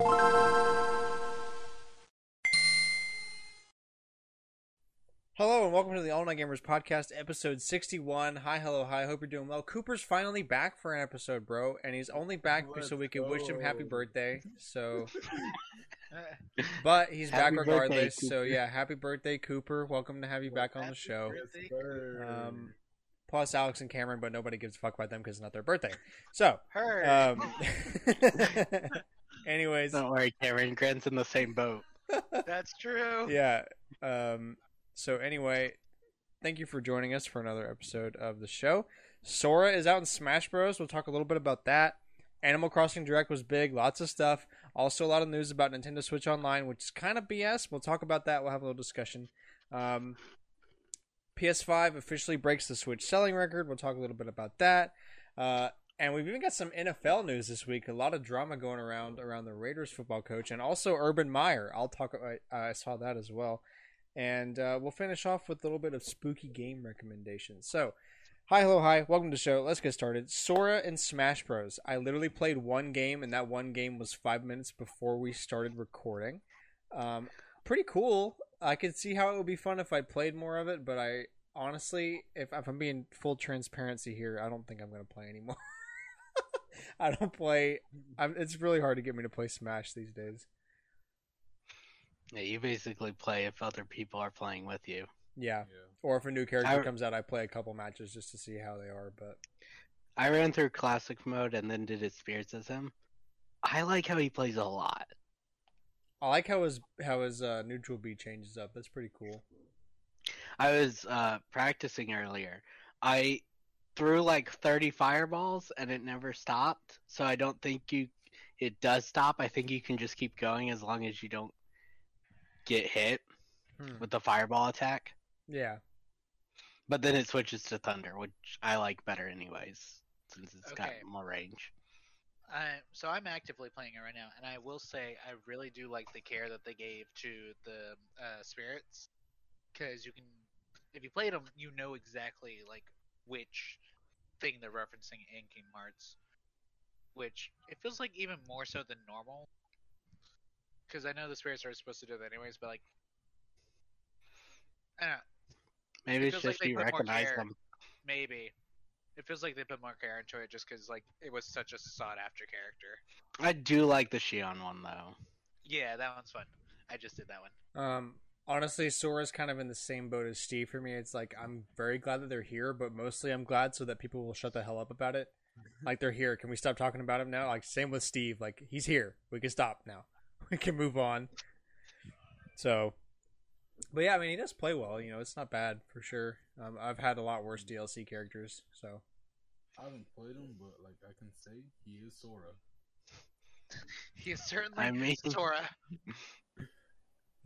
Hello and welcome to the All Night Gamers podcast, episode 61. Hi, hello, hi. Hope you're doing well. Cooper's finally back for an episode, bro, and he's only back Let's so we can wish him happy birthday. So, but he's Happy back birthday, regardless. So yeah, happy birthday, Cooper. Welcome to have you back on the show. Yes, sir. Um, plus Alex and Cameron, but nobody gives a fuck about them because it's not their birthday. So, Her. um, anyways, Don't worry, Cameron. Grant's in the same boat. That's true. yeah. Um. So anyway, thank you for joining us for another episode of the show. Sora is out in Smash Bros. We'll talk a little bit about that. Animal Crossing Direct was big, lots of stuff. Also, a lot of news about Nintendo Switch Online, which is kind of BS. We'll talk about that. We'll have a little discussion. Um, PS5 officially breaks the Switch selling record. We'll talk a little bit about that. Uh, and we've even got some NFL news this week. A lot of drama going around around the Raiders football coach and also Urban Meyer. I'll talk. I, I saw that as well. And uh, we'll finish off with a little bit of spooky game recommendations. So, hi, hello, hi, welcome to the show. Let's get started. Sora and Smash Bros. I literally played one game, and that one game was five minutes before we started recording. Um, pretty cool. I could see how it would be fun if I played more of it, but I honestly, if, if I'm being full transparency here, I don't think I'm going to play anymore. I don't play. I'm, it's really hard to get me to play Smash these days. Yeah, you basically play if other people are playing with you. Yeah. Yeah. Or if a new character I- comes out, I play a couple matches just to see how they are. But I ran through classic mode and then did his spirits as him. I like how he plays a lot. I like how his how his uh, neutral B changes up. That's pretty cool. I was uh, practicing earlier. I threw like 30 fireballs and it never stopped. So I don't think you it does stop. I think you can just keep going as long as you don't get hit Hmm. with the fireball attack. Yeah. But then it switches to thunder, which I like better anyways, since it's Okay. got more range. I, so I'm actively playing it right now, and I will say I really do like the care that they gave to the uh, spirits, because you can, if you played them, you know exactly like which thing they're referencing in Kingdom Hearts, which it feels like even more so than normal. Because I know the spirits are supposed to do that anyways, but like, I don't know. Maybe It it's like just they you recognize them. Maybe. It feels like they put more care into it just because like it was such a sought after character. I do like the Xion one though. Yeah, that one's fun. I just did that one. Um. Honestly, Sora's kind of in the same boat as Steve for me. It's like I'm very glad that they're here, but mostly I'm glad so that people will shut the hell up about it. Like they're here. Can we stop talking about him now? Like same with Steve. Like he's here. We can stop now. We can move on. So, but yeah, I mean he does play well. You know, it's not bad for sure. Um, I've had a lot worse DLC characters. So I haven't played him, but like I can say he is Sora. He is certainly I mean, Sora.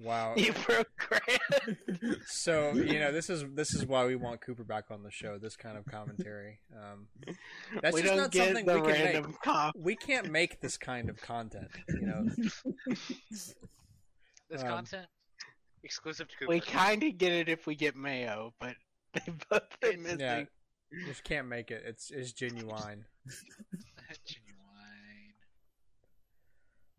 wow. you broke Grant. So you know this is this is why we want Cooper back on the show. This kind of commentary. Um, That's we just don't something we can make. cop. we can't make this kind of content. You know. This Um, content exclusive to Cooper. We kind of get it if we get Mayo, but they both are missing. Yeah. Just can't make it. It's it's genuine. Genuine.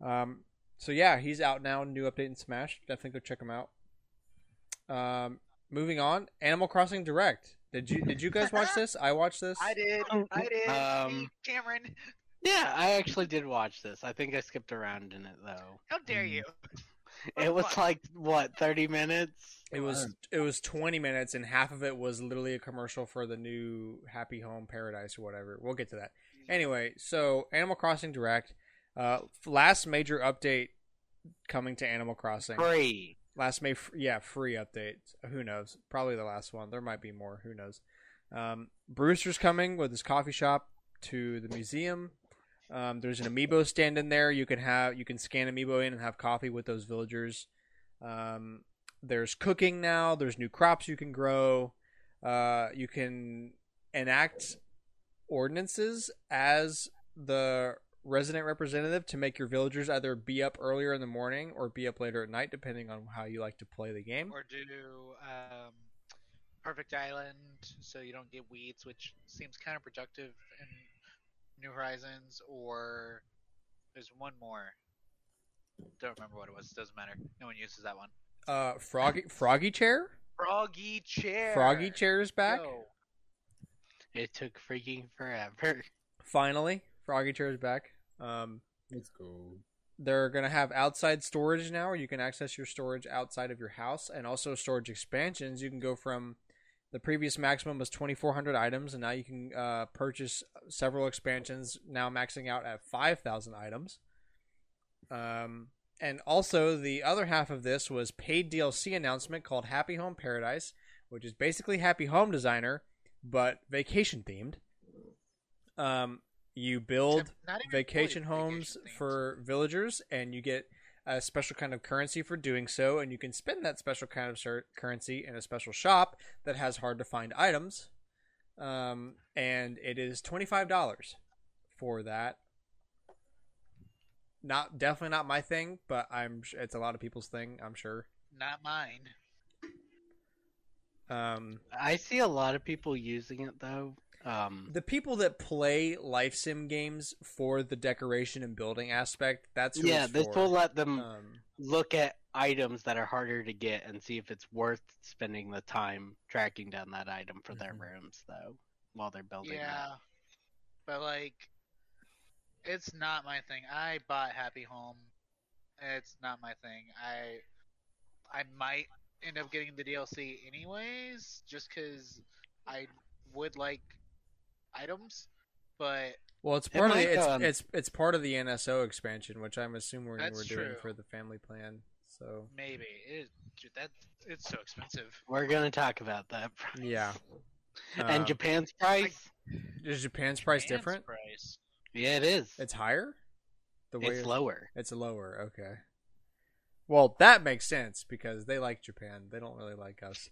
Um, so yeah, he's out now. New update in Smash. Definitely go check him out. Um, moving on. Animal Crossing Direct. Did you did you guys watch this? I watched this. I did. I did. Um, Cameron. Yeah, I actually did watch this. I think I skipped around in it though. How dare you? It was like what, thirty minutes? It was it was 20 minutes, and half of it was literally a commercial for the new Happy Home Paradise or whatever. We'll get to that. Anyway, so Animal Crossing Direct, uh, last major update coming to Animal Crossing. Free. Last May, yeah, free update. Who knows? Probably the last one. There might be more. Who knows? Um, Brewster's coming with his coffee shop to the museum. Um, there's an amiibo stand in there. You can have you can scan amiibo in and have coffee with those villagers. Um, there's cooking now. There's new crops you can grow. Uh, you can enact ordinances as the resident representative to make your villagers either be up earlier in the morning or be up later at night, depending on how you like to play the game. Or do um, Perfect Island so you don't get weeds, which seems kind counterproductive in New Horizons. Or there's one more. Don't remember what it was. Doesn't matter. No one uses that one. Uh, Froggy Froggy Chair. Froggy chair. Froggy Chair is back. Yo. It took freaking forever. Finally, Froggy Chair is back. Um, Let's go. they're gonna have outside storage now, where you can access your storage outside of your house, and also storage expansions. You can go from the previous maximum was 2,400 items, and now you can uh, purchase several expansions, now maxing out at 5,000 items. Um, and also, the other half of this was paid DLC announcement called Happy Home Paradise, which is basically Happy Home Designer, but vacation themed. Um, you build Except not even vacation homes vacation for villagers, and you get a special kind of currency for doing so, and you can spend that special kind of currency in a special shop that has hard to find items. Um, and it is twenty five dollars for that. Not definitely not my thing, but I'm it's a lot of people's thing. I'm sure. Not mine. Um, I see a lot of people using it though. Um, the people that play life sim games for the decoration and building aspect, that's who yeah, it's this for. will let them Um, look at items that are harder to get and see if it's worth spending the time tracking down that item for their Mhm. rooms though while they're building Yeah. that. But like, it's not my thing. I bought Happy Home. It's not my thing. I I might end up getting the DLC anyways, just because I would like items. But Well, it's It part of the it's, um, it's it's part of the NSO expansion, which I'm assuming we're, That's we're doing true. for the family plan. So maybe it. Dude, that it's so expensive. We're gonna talk about that. price. yeah, and Um, Japan's price? is Japan's price Man's different? Price. Yeah, it is. It's higher. The way it's lower. It's lower. Okay. Well, that makes sense because they like Japan. They don't really like us.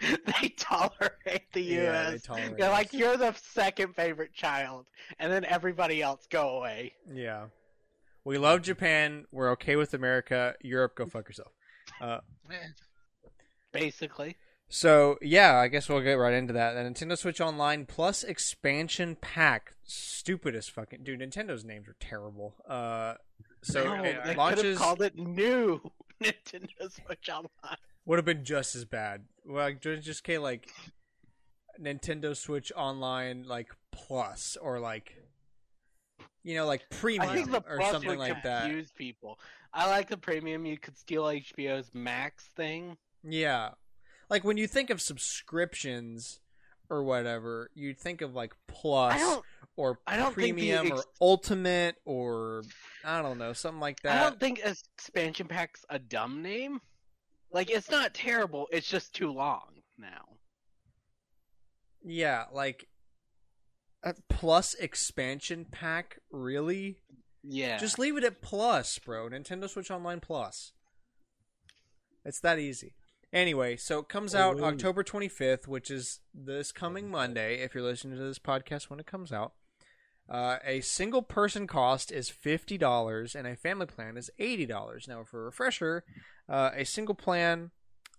they tolerate the Yeah, they U.S. tolerate They're like you're the second favorite child, and then everybody else go away. Yeah. We love Japan. We're okay with America. Europe, go fuck yourself. Uh, Basically, So yeah, I guess we'll get right into that. The Nintendo Switch Online Plus expansion pack, stupidest fucking dude. Nintendo's names are terrible. Uh, so no, it they could have launches called it new Nintendo Switch Online. Would have been just as bad. Well, like, just K like Nintendo Switch Online like Plus or like you know like premium think or something like that. confuse people. I like the premium. You could steal HBO's Max thing. Yeah. Like when you think of subscriptions or whatever, you'd think of like plus or I don't think the premium or ultimate or I don't know, something like that. I don't think expansion pack's a dumb name. Like it's not terrible. It's just too long now. Yeah, like a plus expansion pack, really? Yeah. Just leave it at plus, bro. Nintendo Switch Online Plus. It's that easy. Anyway, so it comes out Oh. October 25th, which is this coming Monday, if you're listening to this podcast when it comes out. Uh, a single person cost is $50, and a family plan is $80. Now, for a refresher, uh, a single plan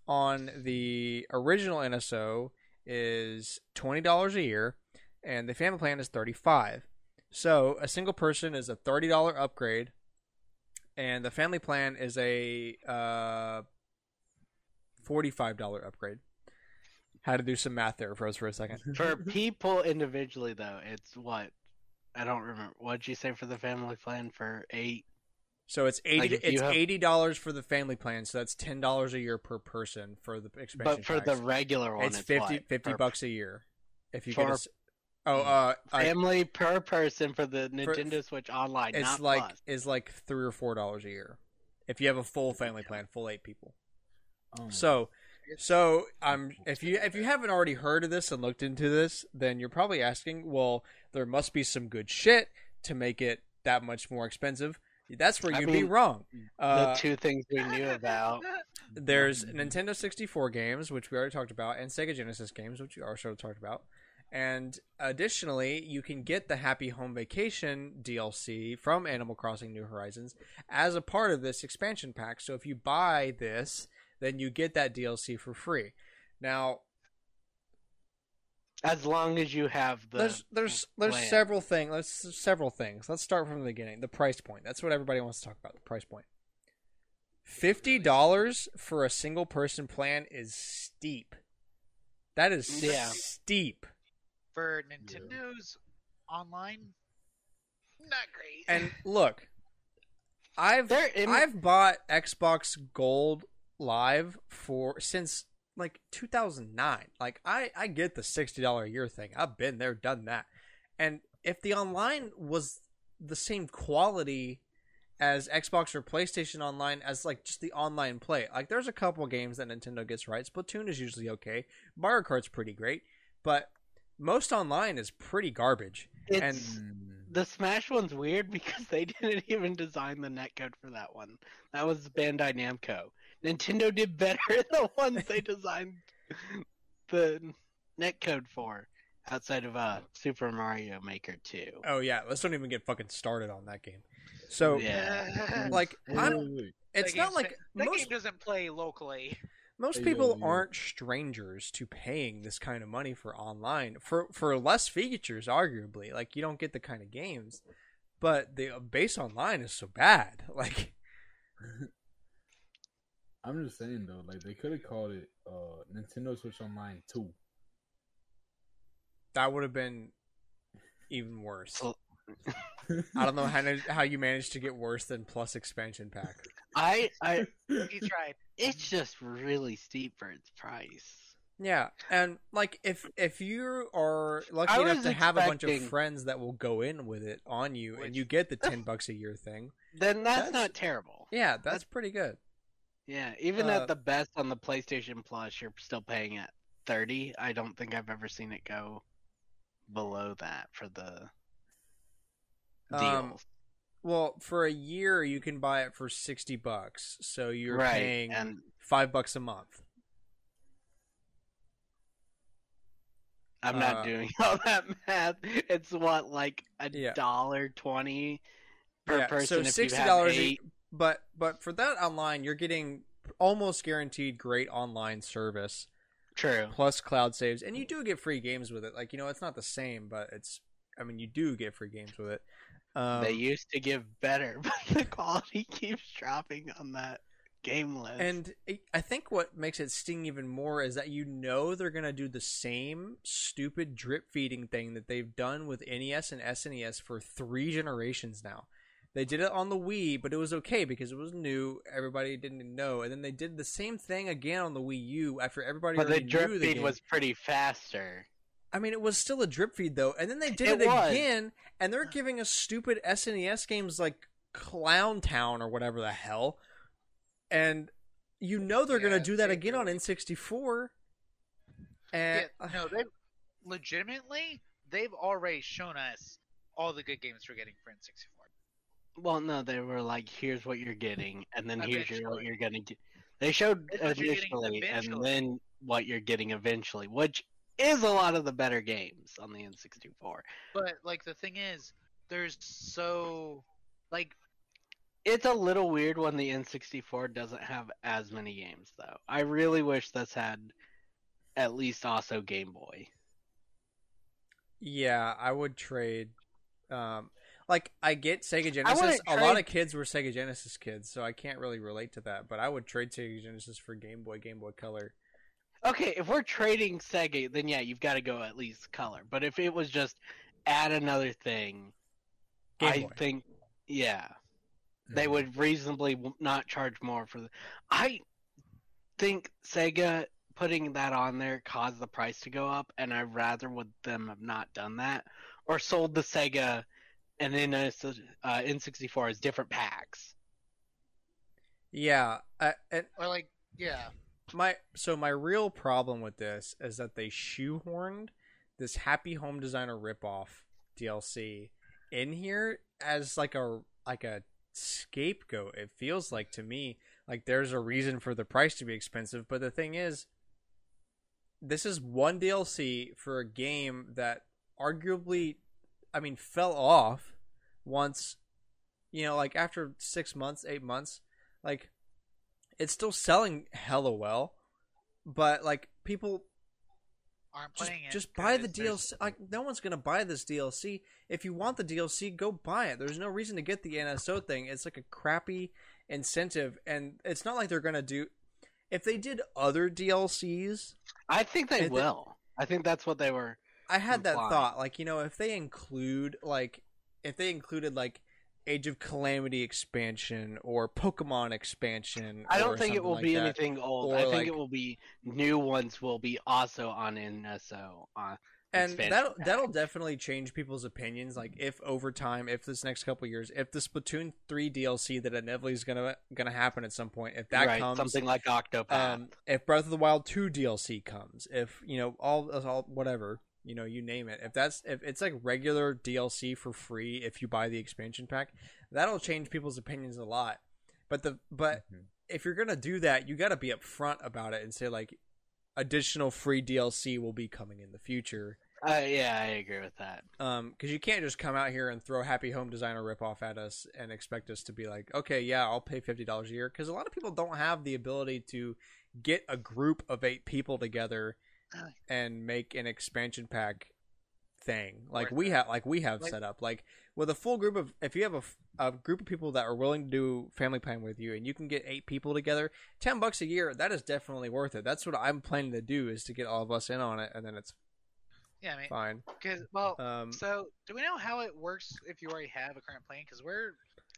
on the original NSO is $20 a year, and the family plan is 35 So, a single person is a $30 upgrade, and the family plan is a uh, $45 upgrade. Had to do some math there, froze for a second. For people individually, though, it's what I don't remember. What'd you say for the family plan for eight? So it's eighty. Like, it's have- eighty dollars for the family plan. So that's ten dollars a year per person for the expansion. But for the regular one, it's it's 50, what? 50 Per bucks a year. If you for- get a, oh, uh, I- family per person for the Nintendo Switch Online. it's like Plus. is like three or four dollars a year. If you have a full family plan, full eight people. Oh, So, so I'm if you if you haven't already heard of this and looked into this, then you're probably asking, well, there must be some good shit to make it that much more expensive. That's where I you'd be mean, wrong. Uh, the two things we knew about. there's Nintendo 64 games, which we already talked about, and Sega Genesis games, which we also talked about. And additionally, you can get the Happy Home Vacation DLC from Animal Crossing New Horizons as a part of this expansion pack. So if you buy this, then you get that DLC for free. Now, As long as you have the there's there's there's plan. several things. There's several things. Let's start from the beginning. The price point. That's what everybody wants to talk about. The price point. Fifty dollars for a single person plan is steep. That is Yeah. steep. For Nintendo's online, not great. And look, I've There- I've bought Xbox Gold Live for since like 2009. Like I I get the sixty dollar a year thing. I've been there, done that. And if the online was the same quality as Xbox or PlayStation Online as like just the online play, like there's a couple games that Nintendo gets right. Splatoon is usually okay. Mario Kart's pretty great, but most online is pretty garbage. It's And- the Smash one's weird because they didn't even design the netcode for that one. That was Bandai Namco. Nintendo did better in the ones they designed the netcode for, outside of uh Super Mario Maker 2. Oh yeah, let's don't even get fucking started on that game. So Yeah. like I'm wait, wait. it's That not game's- like that most game doesn't play locally. most people yo, yo. aren't strangers to paying this kind of money for online for for less features arguably. Like you don't get the kind of games, but the base online is so bad. Like I'm just saying though, like they could have called it uh Nintendo Switch Online 2. that would have been even worse. I don't know how how you managed to get worse than plus expansion pack. I I He tried. it's just really steep for its price. Yeah, and like if if you are lucky I enough to have a bunch of friends that will go in with it on you, and you get the ten bucks a year thing, Then that's, That's- not terrible. yeah, that's pretty good. Yeah, even Uh, at the best on the PlayStation Plus, you're still paying at 30. I don't think I've ever seen it go below that for the deals. Um, Well, for a year you can buy it for sixty bucks, so you're right, paying and five bucks a month. I'm uh, not doing all that math. It's what like a Yeah. dollar twenty per yeah, person so sixty dollars. But but for that online, you're getting almost guaranteed great online service True. plus cloud saves, and you do get free games with it. Like you know, it's not the same, but it's. I mean, you do get free games with it. Um, they used to give better, but the quality keeps dropping on that game list. And I think what makes it sting even more is that you know they're going to do the same stupid drip feeding thing that they've done with NES and SNES for three generations now. They did it on the Wii, but it was okay because it was new. Everybody didn't know. And then they did the same thing again on the Wii U after everybody but the drip knew the feed game. was pretty faster. I mean, it was still a drip feed though, and then they did It it, again, and they're giving us stupid SNES games like Clown Town or whatever the hell, and you know they're Yeah, gonna do that again on N64. And Yeah, no, they legitimately they've already shown us all the good games we're getting for N64. Well, no, they were like, "Here's what you're getting," and then here's your, what you're gonna get. They showed Here's what you're getting initially, and then what you're getting eventually, which is a lot of the better games on the N64. But like the thing is, there's so like It's a little weird when the N64 doesn't have as many games, though. I really wish this had at least also Game Boy. yeah, I would trade. Um, like I get Sega Genesis. wouldn't A lot of kids were Sega Genesis kids, so I can't really relate to that. But I would trade Sega Genesis for Game Boy, Game Boy Color. Okay, if we're trading Sega, then yeah, you've got to go at least color. But if it was just add another thing, Game I Boy. think, yeah, they Mhm. would reasonably not charge more for the. I think Sega putting that on there caused the price to go up, and I rather would them have not done that or sold the Sega and then uh, N64 as different packs. Yeah, I, and or like yeah. my so my real problem with this is that they shoehorned this Happy Home Designer ripoff DLC in here as like a like a scapegoat. It feels like to me like there's a reason for the price to be expensive, but the thing is this is one DLC for a game that arguably I mean fell off once you know like after 6 months, 8 months like it's still selling hella well but like people aren't just, playing it. just buy the DLC. Like no one's gonna buy this DLC. If you want the DLC, go buy it. There's no reason to get the NSO thing. It's like a crappy incentive, and it's not like they're gonna do. If they did other DLCs, I think they I thi- will. I think that's what they were. I had that Imply. thought. Like you know, if they include like if they included like Age of Calamity expansion or Pokemon expansion, I don't think it will like be that, anything old. Or, I think like- it will be new ones will be also on NSO. Uh, and that'll pack. that'll definitely change people's opinions like if over time if this next couple years if the splatoon 3 dlc that inevitably is gonna gonna happen at some point if that right, comes something like Octopath. um if breath of the wild 2 dlc comes if you know all all whatever you know you name it if that's if it's like regular dlc for free if you buy the expansion pack that'll change people's opinions a lot but the but Mhm. if you're gonna do that, you got to be upfront about it and say like, additional free DLC will be coming in the future. Uh, yeah, I agree with that. Um, because you can't just come out here and throw Happy Home Designer ripoff at us and expect us to be like, okay, yeah, I'll pay fifty dollars a year. Because a lot of people don't have the ability to get a group of eight people together and make an expansion pack thing like Worth we have like we have Like- set up like with a full group of if you have a, a group of people that are willing to do family plan with you and you can get eight people together 10 bucks a year that is definitely worth it that's what i'm planning to do is to get all of us in on it and then it's Yeah, I mean, fine because well, um so do we know how it works if you already have a current plan? Because we're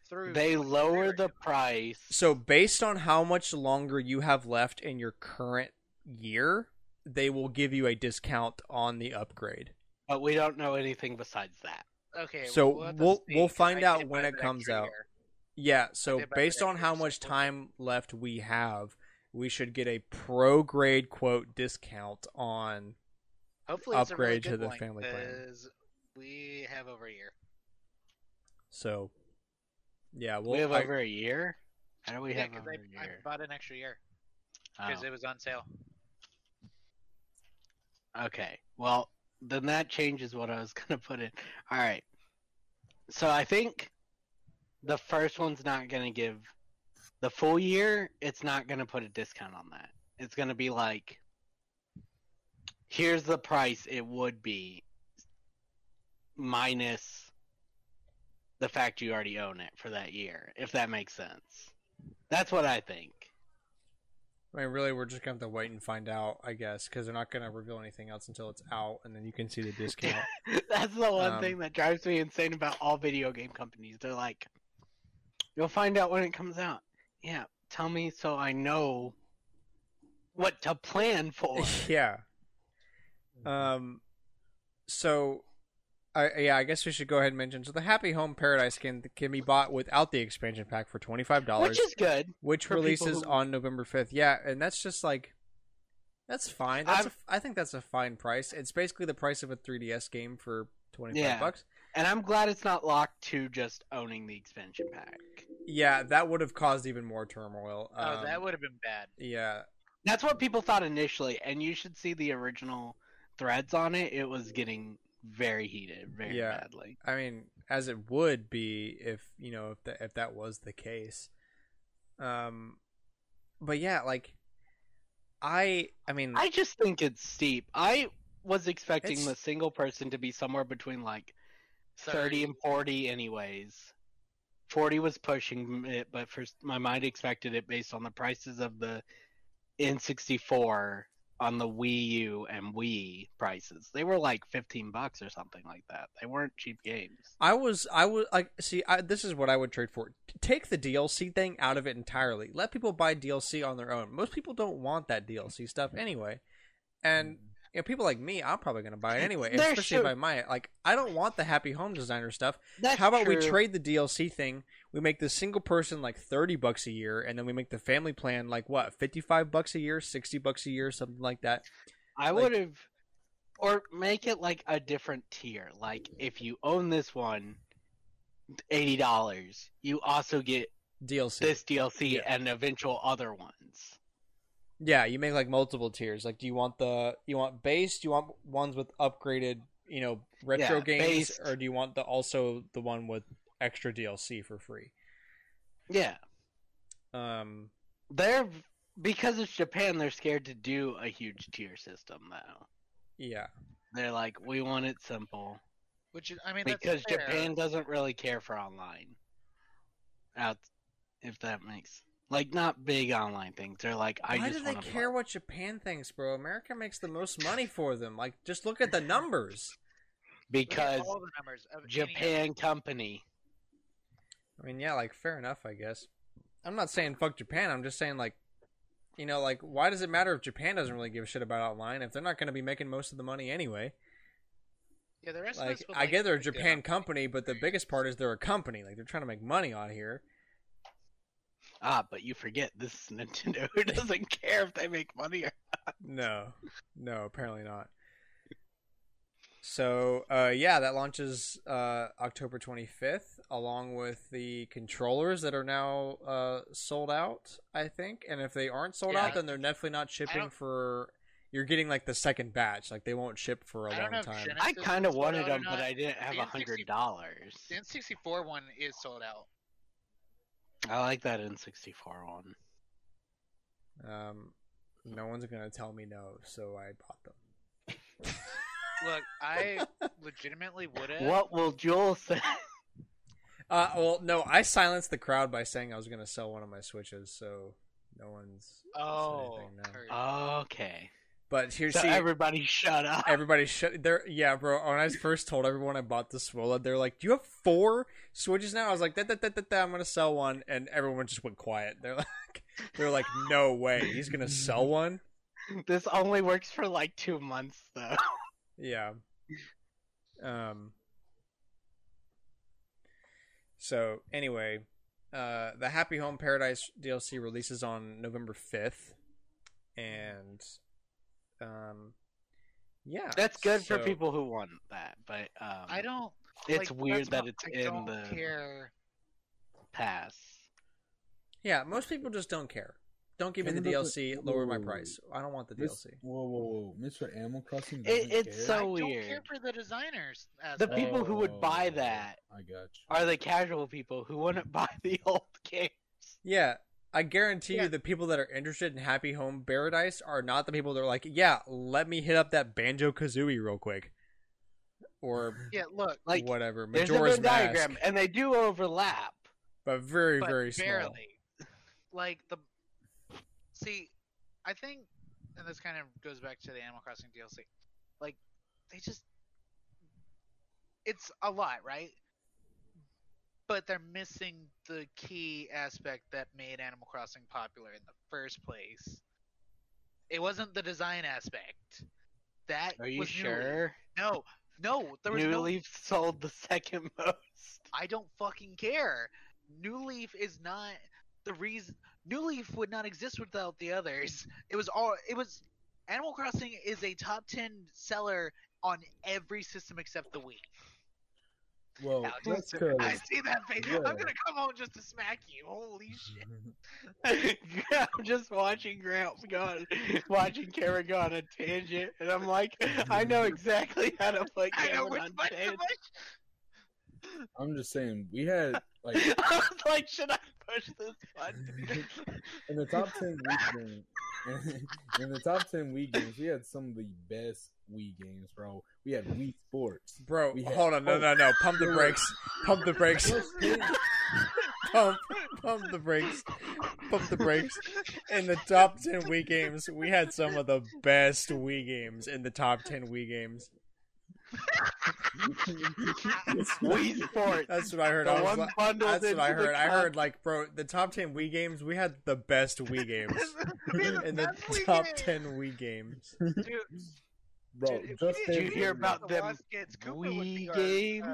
through. They like, lower the now. price. so based on how much longer you have left in your current year they will give you a discount on the upgrade but we don't know anything besides that. Okay. So well, have to we'll- we'll 'cause find out when it comes out. year. Yeah, so based on how much time left we have, we should get a pro grade quote discount on. Hopefully, it's a really upgrade to the one, family plan. 'cause We have over a year. So, yeah, well, we have I- over a year. How do we yeah, have over I, a I year? I bought an extra year because Oh, it was on sale. Okay. Well, then that changes what I was gonna put in. All right. So I think the first one's not gonna give the full year. It's not gonna put a discount on that. It's gonna be like, here's the price it would be minus the fact you already own it for that year, if that makes sense. That's what I think. I mean, really, we're just gonna have to wait and find out, I guess, because they're not gonna reveal anything else until it's out, and then you can see the discount. That's the one Um, thing that drives me insane about all video game companies. They're like, you'll find out when it comes out. Yeah, tell me so I know what to plan for. yeah. Um. So, I yeah, I guess we should go ahead and mention. So the Happy Home Paradise can can be bought without the expansion pack for twenty five dollars. Which is good. which releases who- on November 5th. Yeah, and that's just like that's fine. That's a, I think that's a fine price. It's basically the price of a 3DS game for 25 Yeah. bucks. And I'm glad it's not locked to just owning the expansion pack. Yeah, that would have caused even more turmoil. Oh, Um, that would have been bad. Yeah. That's what people thought initially, and you should see the original threads on it. It was getting very heated, very Yeah. badly. I mean, as it would be if, you know, if that if that was the case. Um but yeah, like I I mean I just think it's steep. I was expecting It's- the single person to be somewhere between like 30 and 40 anyways 40 was pushing it but for my mind expected it based on the prices of the n64 on the wii u and wii prices they were like 15 bucks or something like that they weren't cheap games I was I was like see I, this is what I would trade for. Take the DLC thing out of it entirely. Let people buy DLC on their own. Most people don't want that DLC stuff anyway. And you know, people like me, I'm probably going to buy it anyway, especially if should- I might. Like I don't want the Happy Home Designer stuff. That's How about we trade the DLC thing? We make the single person like 30 bucks a year and then we make the family plan like what, 55 bucks a year, 60 bucks a year, something like that. I Like- would have, or make it like a different tier. Like if you own this one, eighty dollars, you also get DLC. this DLC Yeah. and eventual other ones. Yeah, you make like multiple tiers. Like, do you want the you want base? Do you want ones with upgraded, you know, retro Yeah, games, based. or do you want the also the one with extra DLC for free? Yeah, Um, they're because it's Japan. They're scared to do a huge tier system though. Yeah. They're like, we want it simple Which I mean, because fair. Japan doesn't really care for online. Out, if that makes like not big online things. They're like, I Why just do they want to care what Japan thinks, bro? America makes the most money for them. Like, just look at the numbers. Look at because all the numbers of any- Japan company. I mean, yeah, like fair enough, I guess. I'm not saying fuck Japan. I'm just saying like, you know, like why does it matter if Japan doesn't really give a shit about online if they're not going to be making most of the money anyway? yeah, the rest of Like, us would I get they're a Japan company, but the biggest part is they're a company. Like they're trying to make money on here. Ah, but you forget this is Nintendo who doesn't care if they make money or No, no, apparently not. So, uh, yeah, that launches uh, October 25th, along with the controllers that are now uh, sold out, I think. And if they aren't sold Yeah. out, then they're definitely not shipping for. You're getting like the second batch. Like they won't ship for a I don't long time. Genesis I kind of wanted them, but. I didn't have The a N64 hundred dollars. The N64 one is sold out. I like that N64 one. Um, no one's gonna tell me no, so I bought them. Look, I legitimately would have. What will Joel say? Uh, well, no, I silenced the crowd by saying I was gonna sell one of my switches, so no one's Oh, anything now. Kurt. okay. But here's So see, everybody shut up. everybody shut there. Yeah, bro. When I first told everyone I bought the Swola, they're like, "Do you have four switches now?" I was like, "That that that da da." I'm gonna sell one, and everyone just went quiet. They're like, "They're like, no way, he's gonna sell one." This only works for like two months though. Yeah. Um. So anyway, uh, the Happy Home Paradise DLC releases on November fifth, and um, yeah, That's good for people who want that, but um, I don't. It's like, weird that not- it's I in don't the care. pass. Yeah, most people just don't care. Don't give me the about the- DLC, lower my price. I don't want the Miss- DLC. Whoa, whoa, whoa! Mr. Animal Crossing. It- it's care? so I don't weird. care for the designers. The aspect. people who would buy Oh, that I got you. are the casual people who wouldn't buy the old game. Yeah, I guarantee Yeah. you the people that are interested in Happy Home Paradise are not the people that are like, yeah, let me hit up that Banjo Kazooie real quick, or Yeah, look, Like whatever. there's a Majora's Venn Mask, diagram, and they do overlap. but very but very small. Like the see, I think, and this kind of goes back to the Animal Crossing DLC. Like they just, it's a lot, right? But they're missing the key aspect that made Animal Crossing popular in the first place. It wasn't the design aspect. That Are you was New Leaf. sure? No, no, there was New no Leaf sold the second most. I don't fucking care. New Leaf is not the reason. New Leaf would not exist without the others. It was all. It was. Animal Crossing is a top ten seller on every system except the Wii. Well, Now, that's just- I see that face. yeah. I'm gonna come home just to smack you. Holy shit! I'm just watching Gramps go on, watching Kara go on a tangent, and I'm like, I know exactly how to put I know Cameron which on button to tangent. I'm just saying we had like I was like, should I push this button? in the top ten week games. In the top ten week games, we had some of the best Wii games, bro. We had Wii Sports. Bro, We had- hold on, no, no, no, pump the Wait, wait. brakes, pump the brakes, pump, pump the brakes, pump the brakes. In the top ten Wii games, we had some of the best Wii games in the top ten Wii games. Wii Sports. That's what I heard. The I was one like, that's what I heard. I heard like, bro, the top ten Wii games, we had the best Wii games in the Best Wii top ten Wii games. Dude, bro. dude, just we Did you hear about the them Lost Kids, Wii be our, games?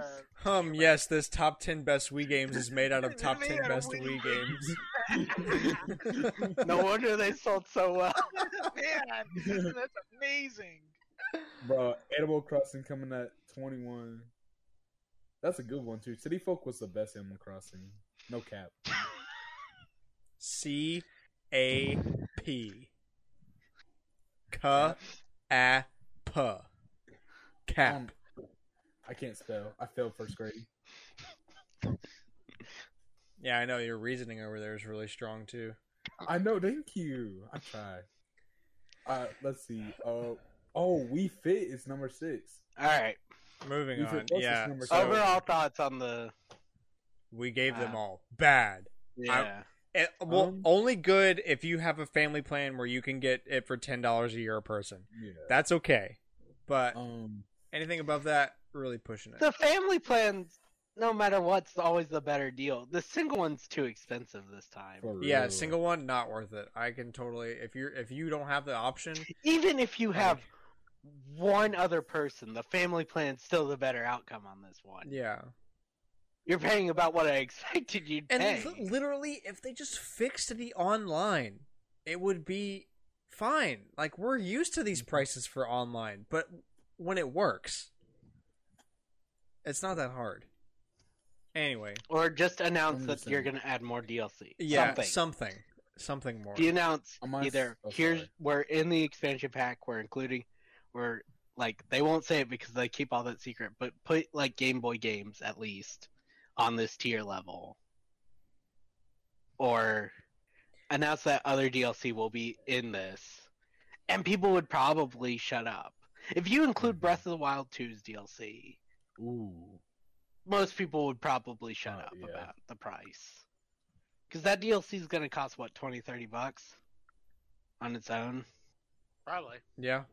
uh, Um, yes, this top ten best Wii games is made out of top ten best Wii Wii games. No wonder they sold so well. Man, that's amazing. Bro, Animal Crossing coming at 21. That's a good one too. City Folk was the best Animal Crossing. No cap. C A P. K A P. Cap. Um, I can't spell. I failed first grade. Yeah, I know your reasoning over there is really strong too. I know. Thank you. I try. Uh, let's see. Uh, Oh, Wii Fit is number six. All right. Moving You said on. Plus is Yeah. So. Overall thoughts on the we gave them Uh, all bad. yeah. It, well, Um, only good if you have a family plan where you can get it for ten dollars a year a person. Yeah. That's okay. But Um. anything above that, really pushing it. the family plans, no matter what's always the better deal. The single one's too expensive this time. For Yeah, real. single one not worth it. I can totally if you're if you don't have the option. Even if you Like- have one other person, the family plan's still the better outcome on this one. Yeah, You're paying about what I expected you'd and pay. li- literally, if they just fixed the online, it would be fine. Like we're used to these mm-hmm. prices for online, but when it works, it's not that hard. Anyway, Or just announce I'm that you're going to add more DLC. yeah, Something. something, something more. Do you announce I must- either oh, here's sorry. we're in the expansion pack, we're including we're like they won't say it because they keep all that secret, but put like Game Boy games at least on this tier level. Or announce that other DLC will be in this. And people would probably shut up. If you include Mhm. Breath of the Wild 2's DLC, Ooh. most people would probably shut Uh, up yeah. about the price. Because that DLC is going to cost, what, 20, 30 bucks on its own? Probably. yeah,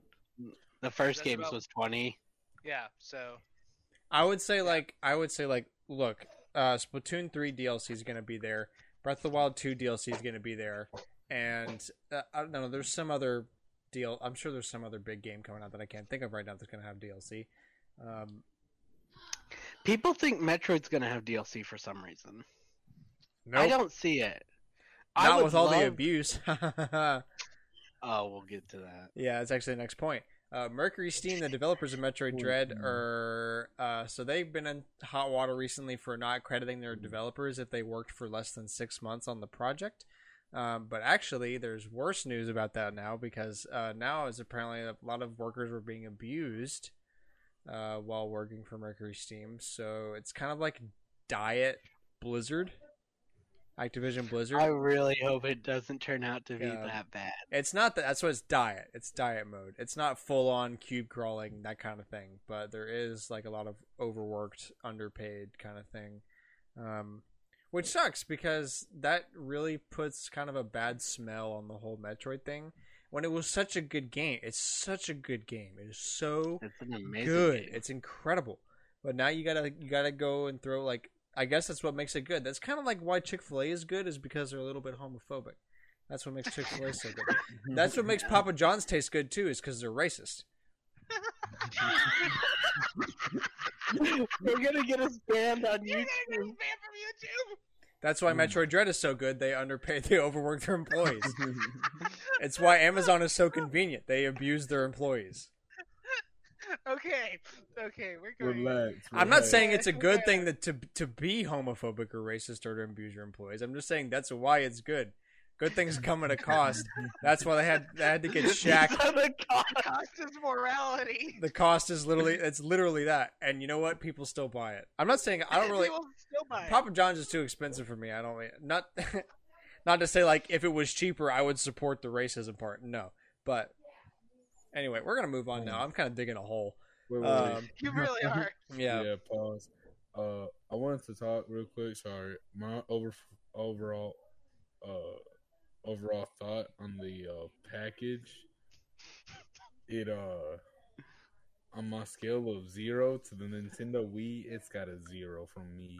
The first That's games about- was 20. Yeah. So I would say like I would say like look, uh Splatoon 3 DLC is going to be there. Breath of the Wild 2 DLC is going to be there. And uh, I don't know, there's some other deal. I'm sure there's some other big game coming out that I can't think of right now that's going to have DLC. Um People think Metroid's going to have DLC for some reason. nope, I don't see it. Not with all the abuse. Oh, we'll get to that. Yeah, it's actually the next point. Uh, MercurySteam, the developers of Metroid Dread, are uh, so they've been in hot water recently for not crediting their developers if they worked for less than six months on the project. Um, but actually, there's worse news about that now because uh, now is apparently a lot of workers were being abused uh, while working for MercurySteam. So it's kind of like Diet Blizzard, Activision Blizzard. I really hope it doesn't turn out to be Yeah. that bad. It's not that. That's what it's diet. It's diet mode. It's not full on cube crawling that kind of thing. But there is like a lot of overworked, underpaid kind of thing, um, which sucks because that really puts kind of a bad smell on the whole Metroid thing. When it was such a good game, it's such a good game. It is so It's an amazing good. game. It's incredible. But now you gotta you gotta go and throw like I guess that's what makes it good. That's kind of like why Chick Fil A is good is because they're a little bit homophobic. That's what makes Chick Fil A so good. That's what makes Papa John's taste good too, is because they're racist. They're gonna get us banned on You're gonna get YouTube. banned from YouTube. That's why hmm. Metroid Dread is so good. They underpay, they overwork their employees. it's why Amazon is so convenient. They abuse their employees. Okay. Okay. We're going. relax. I'm not saying it's a good thing that to to be homophobic or racist or to abuse your employees. I'm just saying that's why it's good. Good things come at a cost. That's why they had they had to get Shaq. The cost. Cost is morality. The cost is literally it's literally that. And you know what? People still buy it. I'm not saying I don't really People still buy it. Papa John's is too expensive for me. I don't not not to say like if it was cheaper I would support the racism part. No. But anyway, we're gonna move on now. I'm kind of digging a hole. Wait, wait, wait. Um, You really are. yeah. yeah. Pause. Uh, I wanted to talk real quick. Sorry, my over overall, uh, overall thought on the uh package. It uh, on my scale of zero to the Nintendo Wii, it's got a zero from me.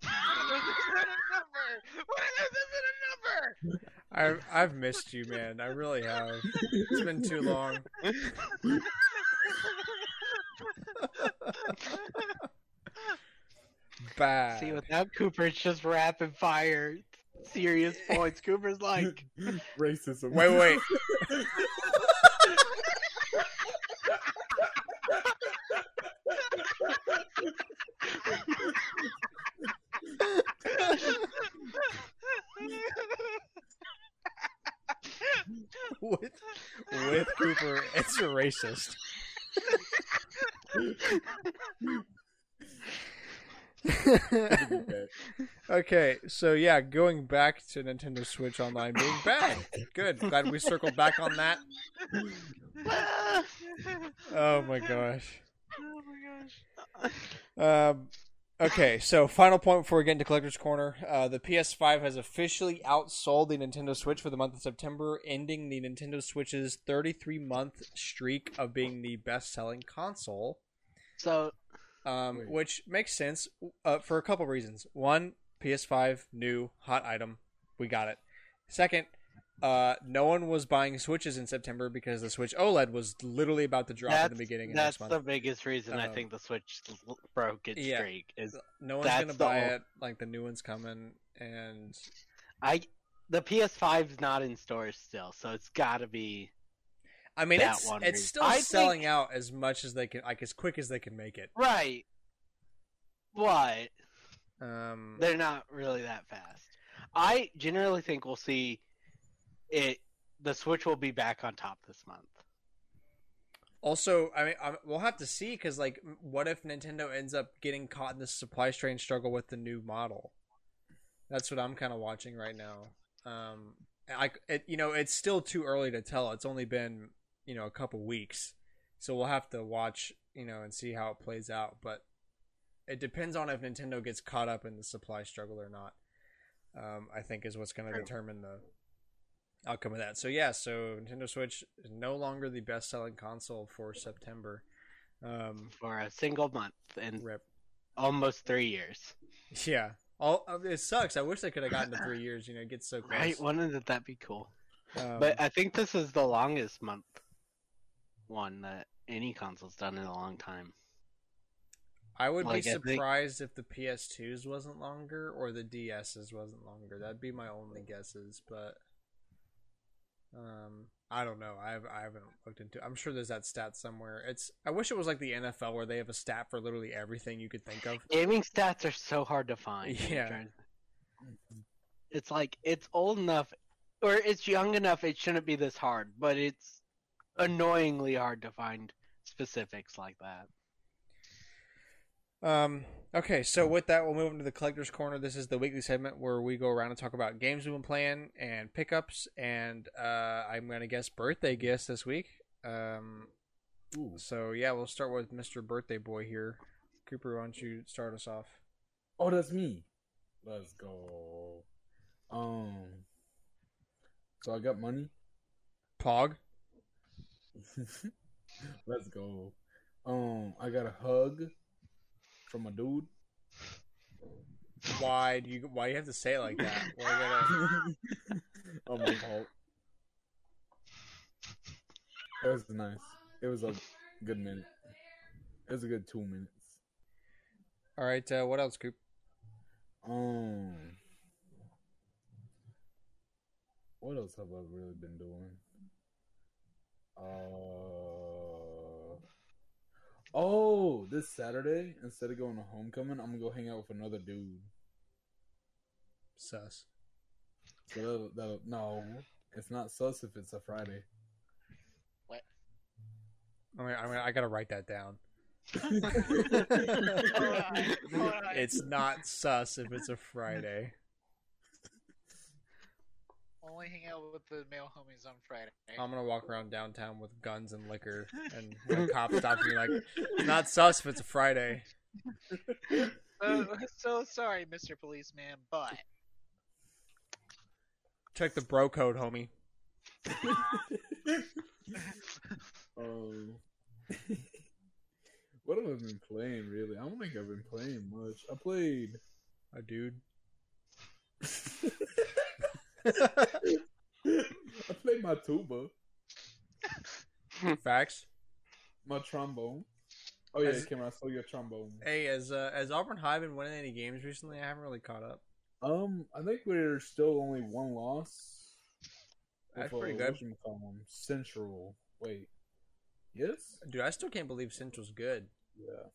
What is that a number? What is this in a number? I've I've missed you, man. I really have. It's been too long. Bad. See, without Cooper, it's just rapid fire, serious points. Cooper's like, Racism. Wait, wait. with with Cooper, it's a racist. Okay, so yeah, going back to Nintendo Switch Online being bad. Good. Glad we circled back on that. Oh my gosh. Oh my gosh. Um, okay, so final point before we get into Collector's Corner. Uh, the PS5 has officially outsold the Nintendo Switch for the month of September, ending the Nintendo Switch's 33 month streak of being the best selling console. So Um, which makes sense uh, for a couple reasons. One, PS5, new, hot item. We got it. Second, uh, no one was buying Switches in September because the Switch OLED was literally about to drop that's, in the beginning of that's the biggest reason I Um, think the Switch broke its yeah. streak. Is No one's gonna buy it. Like the new one's coming, and I the PS5's not in stores still, so it's got to be I mean it's it's reason. still I selling think- out as much as they can, like as quick as they can make it. right. But Um, they're not really that fast. I generally think we'll see it. The Switch will be back on top this month. Also, I mean, i we'll have to see because, like, what if Nintendo ends up getting caught in this supply chain struggle with the new model? That's what I'm kind of watching right now. Um, I, it, you know, it's still too early to tell. It's only been, you know, a couple weeks, so we'll have to watch, you know, and see how it plays out. But it depends on if Nintendo gets caught up in the supply struggle or not. Um, I think is what's going to determine the outcome of that. So yeah, so Nintendo Switch is no longer the best-selling console for September. Um, for a single month in rip. almost three years. Yeah. All uh, it sucks. I wish I could have gotten to three years. You know, it gets so close. Right? Wouldn't that be cool? Um, But I think this is the longest month one that any console's done in a long time. I would like, be I think- surprised if the PS2s wasn't longer or the DSs wasn't longer. That'd be my only guesses, but um, I don't know. I've I haven't looked into. I'm sure there's that stat somewhere. It's. I wish it was like the NFL where they have a stat for literally everything you could think of. Gaming stats are so hard to find. Yeah. It's like it's old enough or it's young enough it shouldn't be this hard, but it's annoyingly hard to find specifics like that. Um. Okay, so with that, we'll move into the collector's corner. This is the weekly segment where we go around and talk about games we've been playing and pickups, and uh, I'm gonna guess birthday gifts this week. Um. Ooh. So yeah, we'll start with Mr. Birthday Boy here. Cooper, why don't you start us off? Oh, that's me. Let's go. Um. So I got money. Pog. Let's go. Um, I got a hug from a dude. Why do you? Why you have to say it like that? Why gotta- oh my fault. It was nice. It was a good minute. It was a good two minutes. All right. Uh, what else, Coop? Um, what else have I really been doing? Uh, oh, this Saturday instead of going to homecoming, I'm gonna go hang out with another dude. Sus. So that'll, that'll, no, it's not sus if it's a Friday. I mean, I mean, I gotta write that down. Hold on, hold on. It's not sus if it's a Friday. Only hang out with the male homies on Friday. I'm gonna walk around downtown with guns and liquor, and when a cop stops me, like, not sus if it's a Friday. so, so sorry, Mr. Policeman, but Check the bro code, homie. Um, what have I been playing? Really, I don't think I've been playing much. I played. A dude. I played my tuba, Facts. my trombone. Oh yeah, Has- Cameron, I saw your trombone. Hey, has uh, has Auburn High been winning any games recently? I haven't really caught up. Um, I think we're still only one loss. That's pretty good. Central. Wait. Yes. Dude, I still can't believe Central's good. Yeah.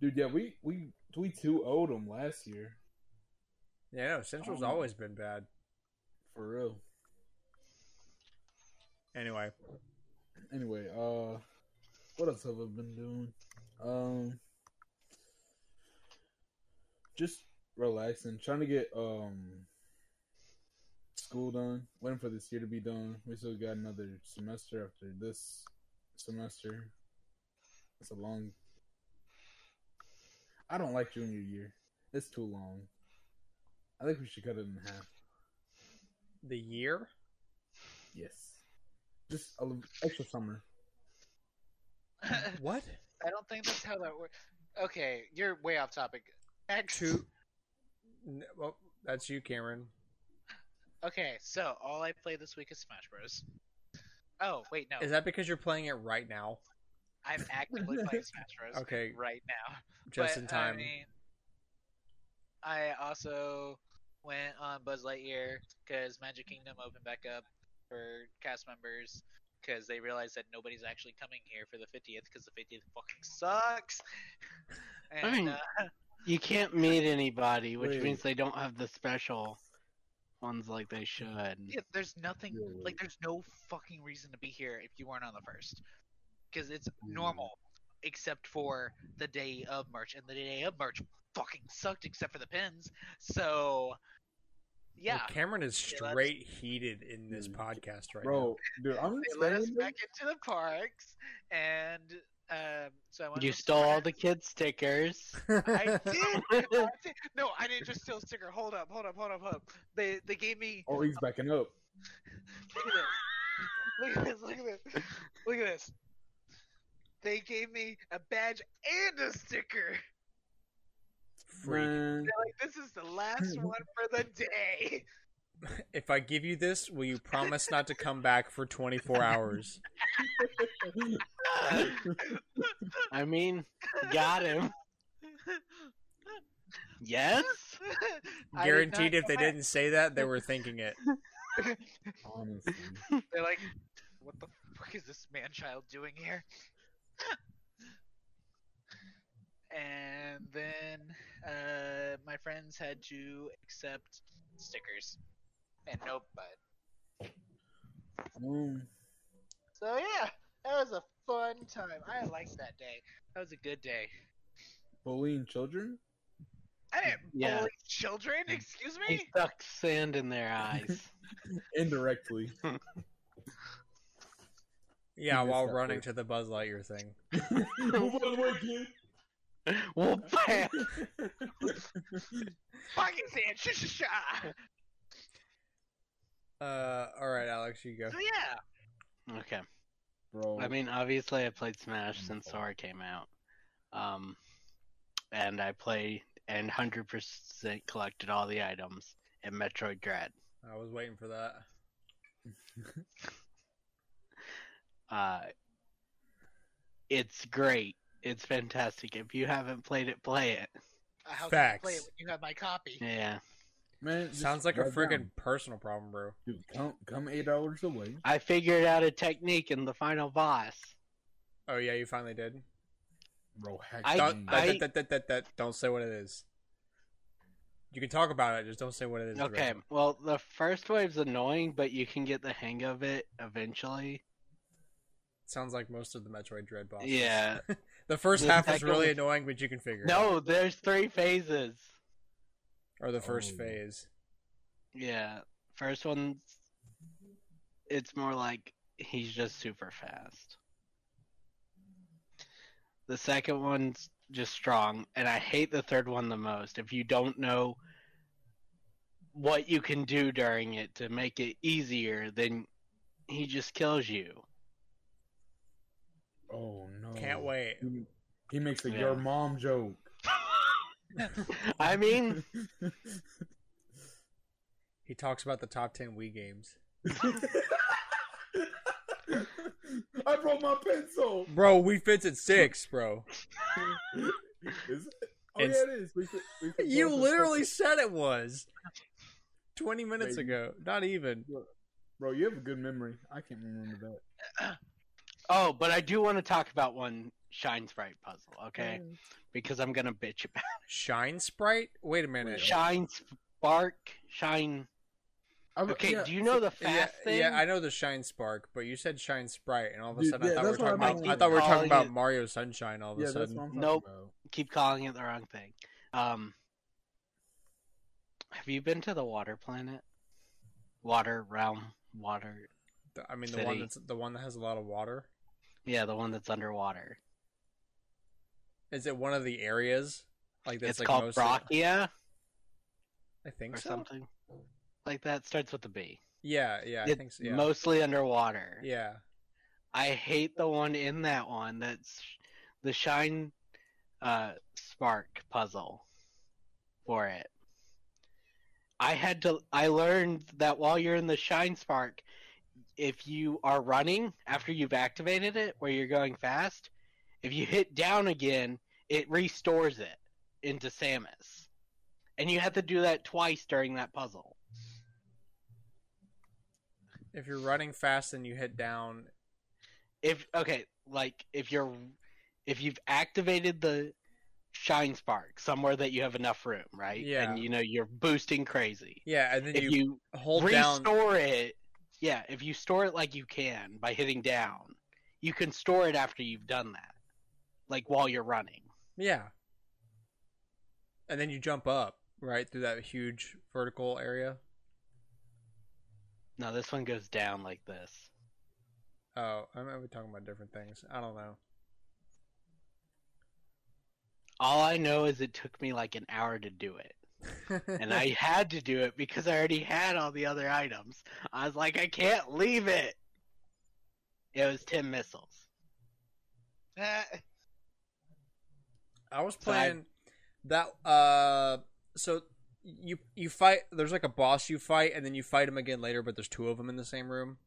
Dude, yeah, we we we two owed them last year Yeah, no, Central's Um, always been bad. For real. Anyway, Anyway, uh, what else have I been doing? Um, just relaxing, trying to get um school done. Waiting for this year to be done. We still got another semester after this semester. It's a long. I don't like junior year. It's too long. I think we should cut it in half. The year? Yes, just a little extra summer. What? I don't think that's how that works. Okay, you're way off topic. Next. Two. N- Well, that's you, Cameron. Okay, so all I played this week is Smash Bros. Oh wait, no, Is that because you're playing it right now? I'm actively playing Smash Bros. Okay. right now. Just But, in time. I mean, I also went on Buzz Lightyear because Magic Kingdom opened back up for cast members because they realized that nobody's actually coming here for the 50th because the 50th fucking sucks. And, mean, uh, You can't meet anybody, which Wait. means they don't have the special ones like they should. yeah, there's nothing Yeah, like there's no fucking reason to be here if you weren't on the first because it's normal except for the day of merch and the day of merch fucking sucked except for the pins so yeah Well, Cameron is Yeah, that's- straight heated in this Mm. podcast right Bro, dude, I'm they let us saying back into the parks and um so I went You with stole all the kids' stickers. I did. I did. No, I didn't just steal a sticker. Hold up, hold up, hold up, hold up. They they gave me. Oh, he's backing up. Look at this. Look at this. Look at this. Look at this. They gave me a badge and a sticker. Freak. They're like, this is the last one for the day. If I give you this, will you promise not to come back for 24 hours? I mean, got him. Yes? Guaranteed, if they back. didn't say that, they were thinking it. Honestly. They're like, what the fuck is this man child doing here? And then uh, my friends had to accept stickers and no bud. Um, So yeah, that was a fun time. I liked that day. That was a good day. bullying children? I didn't Yeah. bully children. Excuse me. He me. stuck sand in their eyes. Indirectly. Yeah, while running part. to the Buzz Lightyear thing. Move out of the way, kid. Whoop! Fucking sand. Shh shh shh. Uh, all right, Alex, you go. So yeah. Okay. Bro. I mean, obviously, I played Smash since Sora came out. Um, and I played and 100% collected all the items in Metroid Dread. I was waiting for that. Uh, it's great. It's fantastic. If you haven't played it, play it. Uh, How can I play it Facts. when you have my copy? Yeah. Man, Sounds like a write friggin' down. personal problem, bro. Dude, come, come eight hours away. I figured out a technique in the final boss. Oh yeah, you finally did. Bro, hack I- Don't, game. that, I- that, that, that, that- don't say what it is. You can talk about it, just don't say what it is. Okay, right well, the first wave's annoying, but you can get the hang of it eventually. Sounds like most of the Metroid Dread bosses. Yeah. The first The half is second- really annoying, but you can figure it out. No, there's three phases. Or the first Oh. phase. Yeah. First one's it's more like he's just super fast. The second one's just strong, and I hate the third one the most. If you don't know what you can do during it to make it easier, then he just kills you. Oh no! Can't wait. He, he makes a Yeah. your mom joke. I mean, He talks about the top 10 Wii games. I broke my pencil. Bro, Wii Fit's at six, bro. Is it? Oh It's- yeah, it is. Wii Fit, Wii Fit You literally us. said it was. 20 minutes Maybe. ago. Not even. Bro, you have a good memory. I can't remember that. Oh, but I do want to talk about one Shine Sprite puzzle, okay? Because I'm gonna bitch about Shine Sprite? Wait a minute. Shine Spark, Shine. I, Okay, yeah, do you know the fast yeah, thing? yeah, I know the Shine Spark, but you said Shine Sprite, and all of a Dude, sudden I yeah, thought we were talking I'm about. I thought we were talking about it- Mario Sunshine. All of Yeah, a sudden, Nope. about. Keep calling it the wrong thing. Um, Have you been to the water planet? Water realm, water. The- I mean, the one City. that's the one that has a lot of water. Yeah, the one that's underwater. Is it one of the areas? Like that's it's like called mostly- Brachia I think or so. something like that. Starts with a B. Yeah, yeah, I think so. Yeah. mostly underwater. yeah. I hate the one in that one. That's the shine uh, spark puzzle for it. I had to. I learned that while you're in the shine spark, if you are running after you've activated it, where you're going fast, if you hit down again, it restores it into Samus, and you have to do that twice during that puzzle. If you're running fast and you hit down, if okay, like if you're if you've activated the shine spark somewhere that you have enough room, right? Yeah. And you know you're boosting crazy. yeah, and then If you, you, hold down. restore it, yeah, if you store it like you can by hitting down, you can store it after you've done that. Like while you're running. Yeah. And then you jump up right through that huge vertical area. No, this one goes down like this. Oh, I might be talking about different things. I don't know. All I know is it took me like an hour to do it. And I had to do it because I already had all the other items. I was like, I can't leave it. It was ten missiles. Eh, I was So I- playing that. Uh, so you you fight. There's like a boss you fight, and then you fight him again later. But there's two of them in the same room.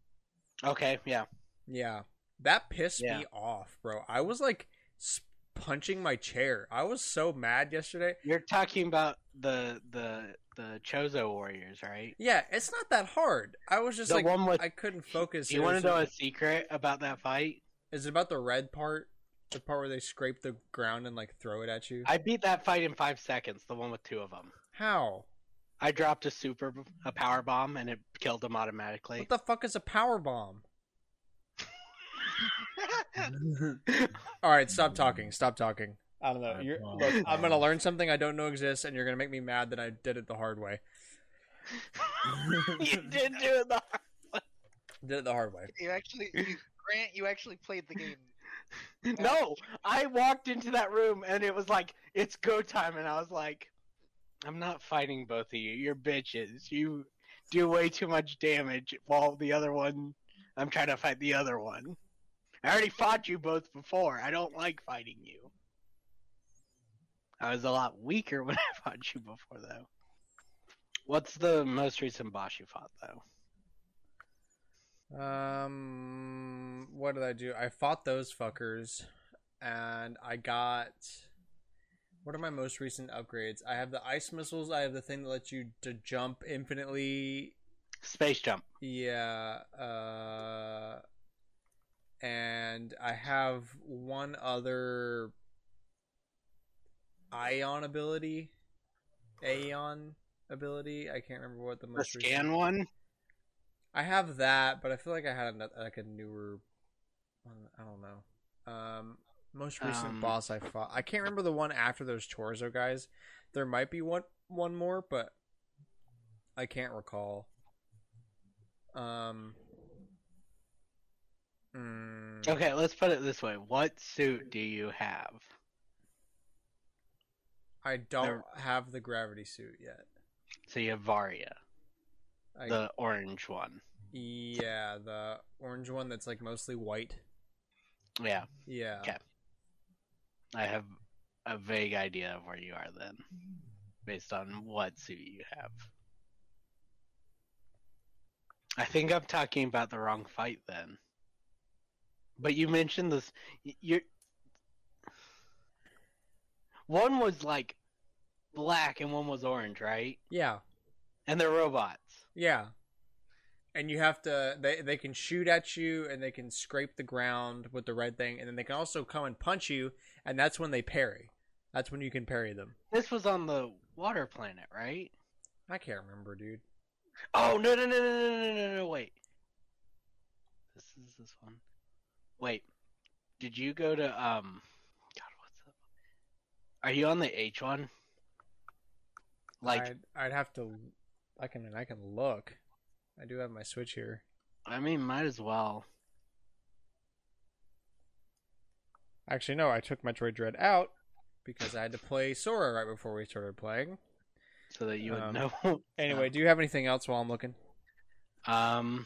Okay, yeah. Yeah, that pissed Yeah. me off, bro. I was like s- punching my chair. I was so mad yesterday. You're talking about the the the Chozo warriors, right? Yeah, it's not that hard. I was just The like one with- I couldn't focus. Do you want to know a secret about that fight? Is it about the red part? The part where they scrape the ground and like throw it at you? I beat that fight in five seconds. The one with two of them. How? I dropped a super a power bomb and it killed them automatically. What the fuck is a power bomb? All right, stop talking. Stop talking. I don't know. You're, look, I'm gonna learn something I don't know exists, and you're gonna make me mad that I did it the hard way. you did do it the hard way. Did it the hard way. you actually, you, Grant, you actually played the game. No, I walked into that room and it was like, it's go time. And I was like, I'm not fighting both of you. You're bitches. You do way too much damage while the other one, I'm trying to fight the other one. I already fought you both before. I don't like fighting you. I was a lot weaker when I fought you before, though. What's the most recent boss you fought, though? Um, what did I do? I fought those fuckers, and I got. What are my most recent upgrades? I have the ice missiles. I have the thing that lets you to jump infinitely. Space jump. Yeah. Uh, and I have one other ion ability. Aeion ability. I can't remember what the The most recent- one? I have that, but I feel like I had a, like a newer one. I don't know. Um, most recent Um, boss I fought. I can't remember the one after those Chozo guys. There might be one one more, but I can't recall. Um. Mm, Okay, let's put it this way. What suit do you have? I don't there- have the gravity suit yet. So you have Varia, I, the orange one. yeah, the orange one that's like mostly white. Yeah, Yeah. Okay. I have a vague idea of where you are then, based on what suit you have. I think I'm talking about the wrong fight then. But you mentioned this. You're one was like black and one was orange, right? Yeah. And they're robots. Yeah. And you have to they they can shoot at you and they can scrape the ground with the red thing and then they can also come and punch you and that's when they parry. That's when you can parry them. This was on the water planet, right? I can't remember, dude. Oh no no no no no no no, no wait. This is this one. Wait. Did you go to um God what's up? Are you on the H one? Like, I'd, I'd have to. I can. I can look. I do have my Switch here. I mean, might as well. Actually, no. I took Metroid Dread out because I had to play Sora right before we started playing. So that you would Um, know. Anyway, do you have anything else while I'm looking? Um,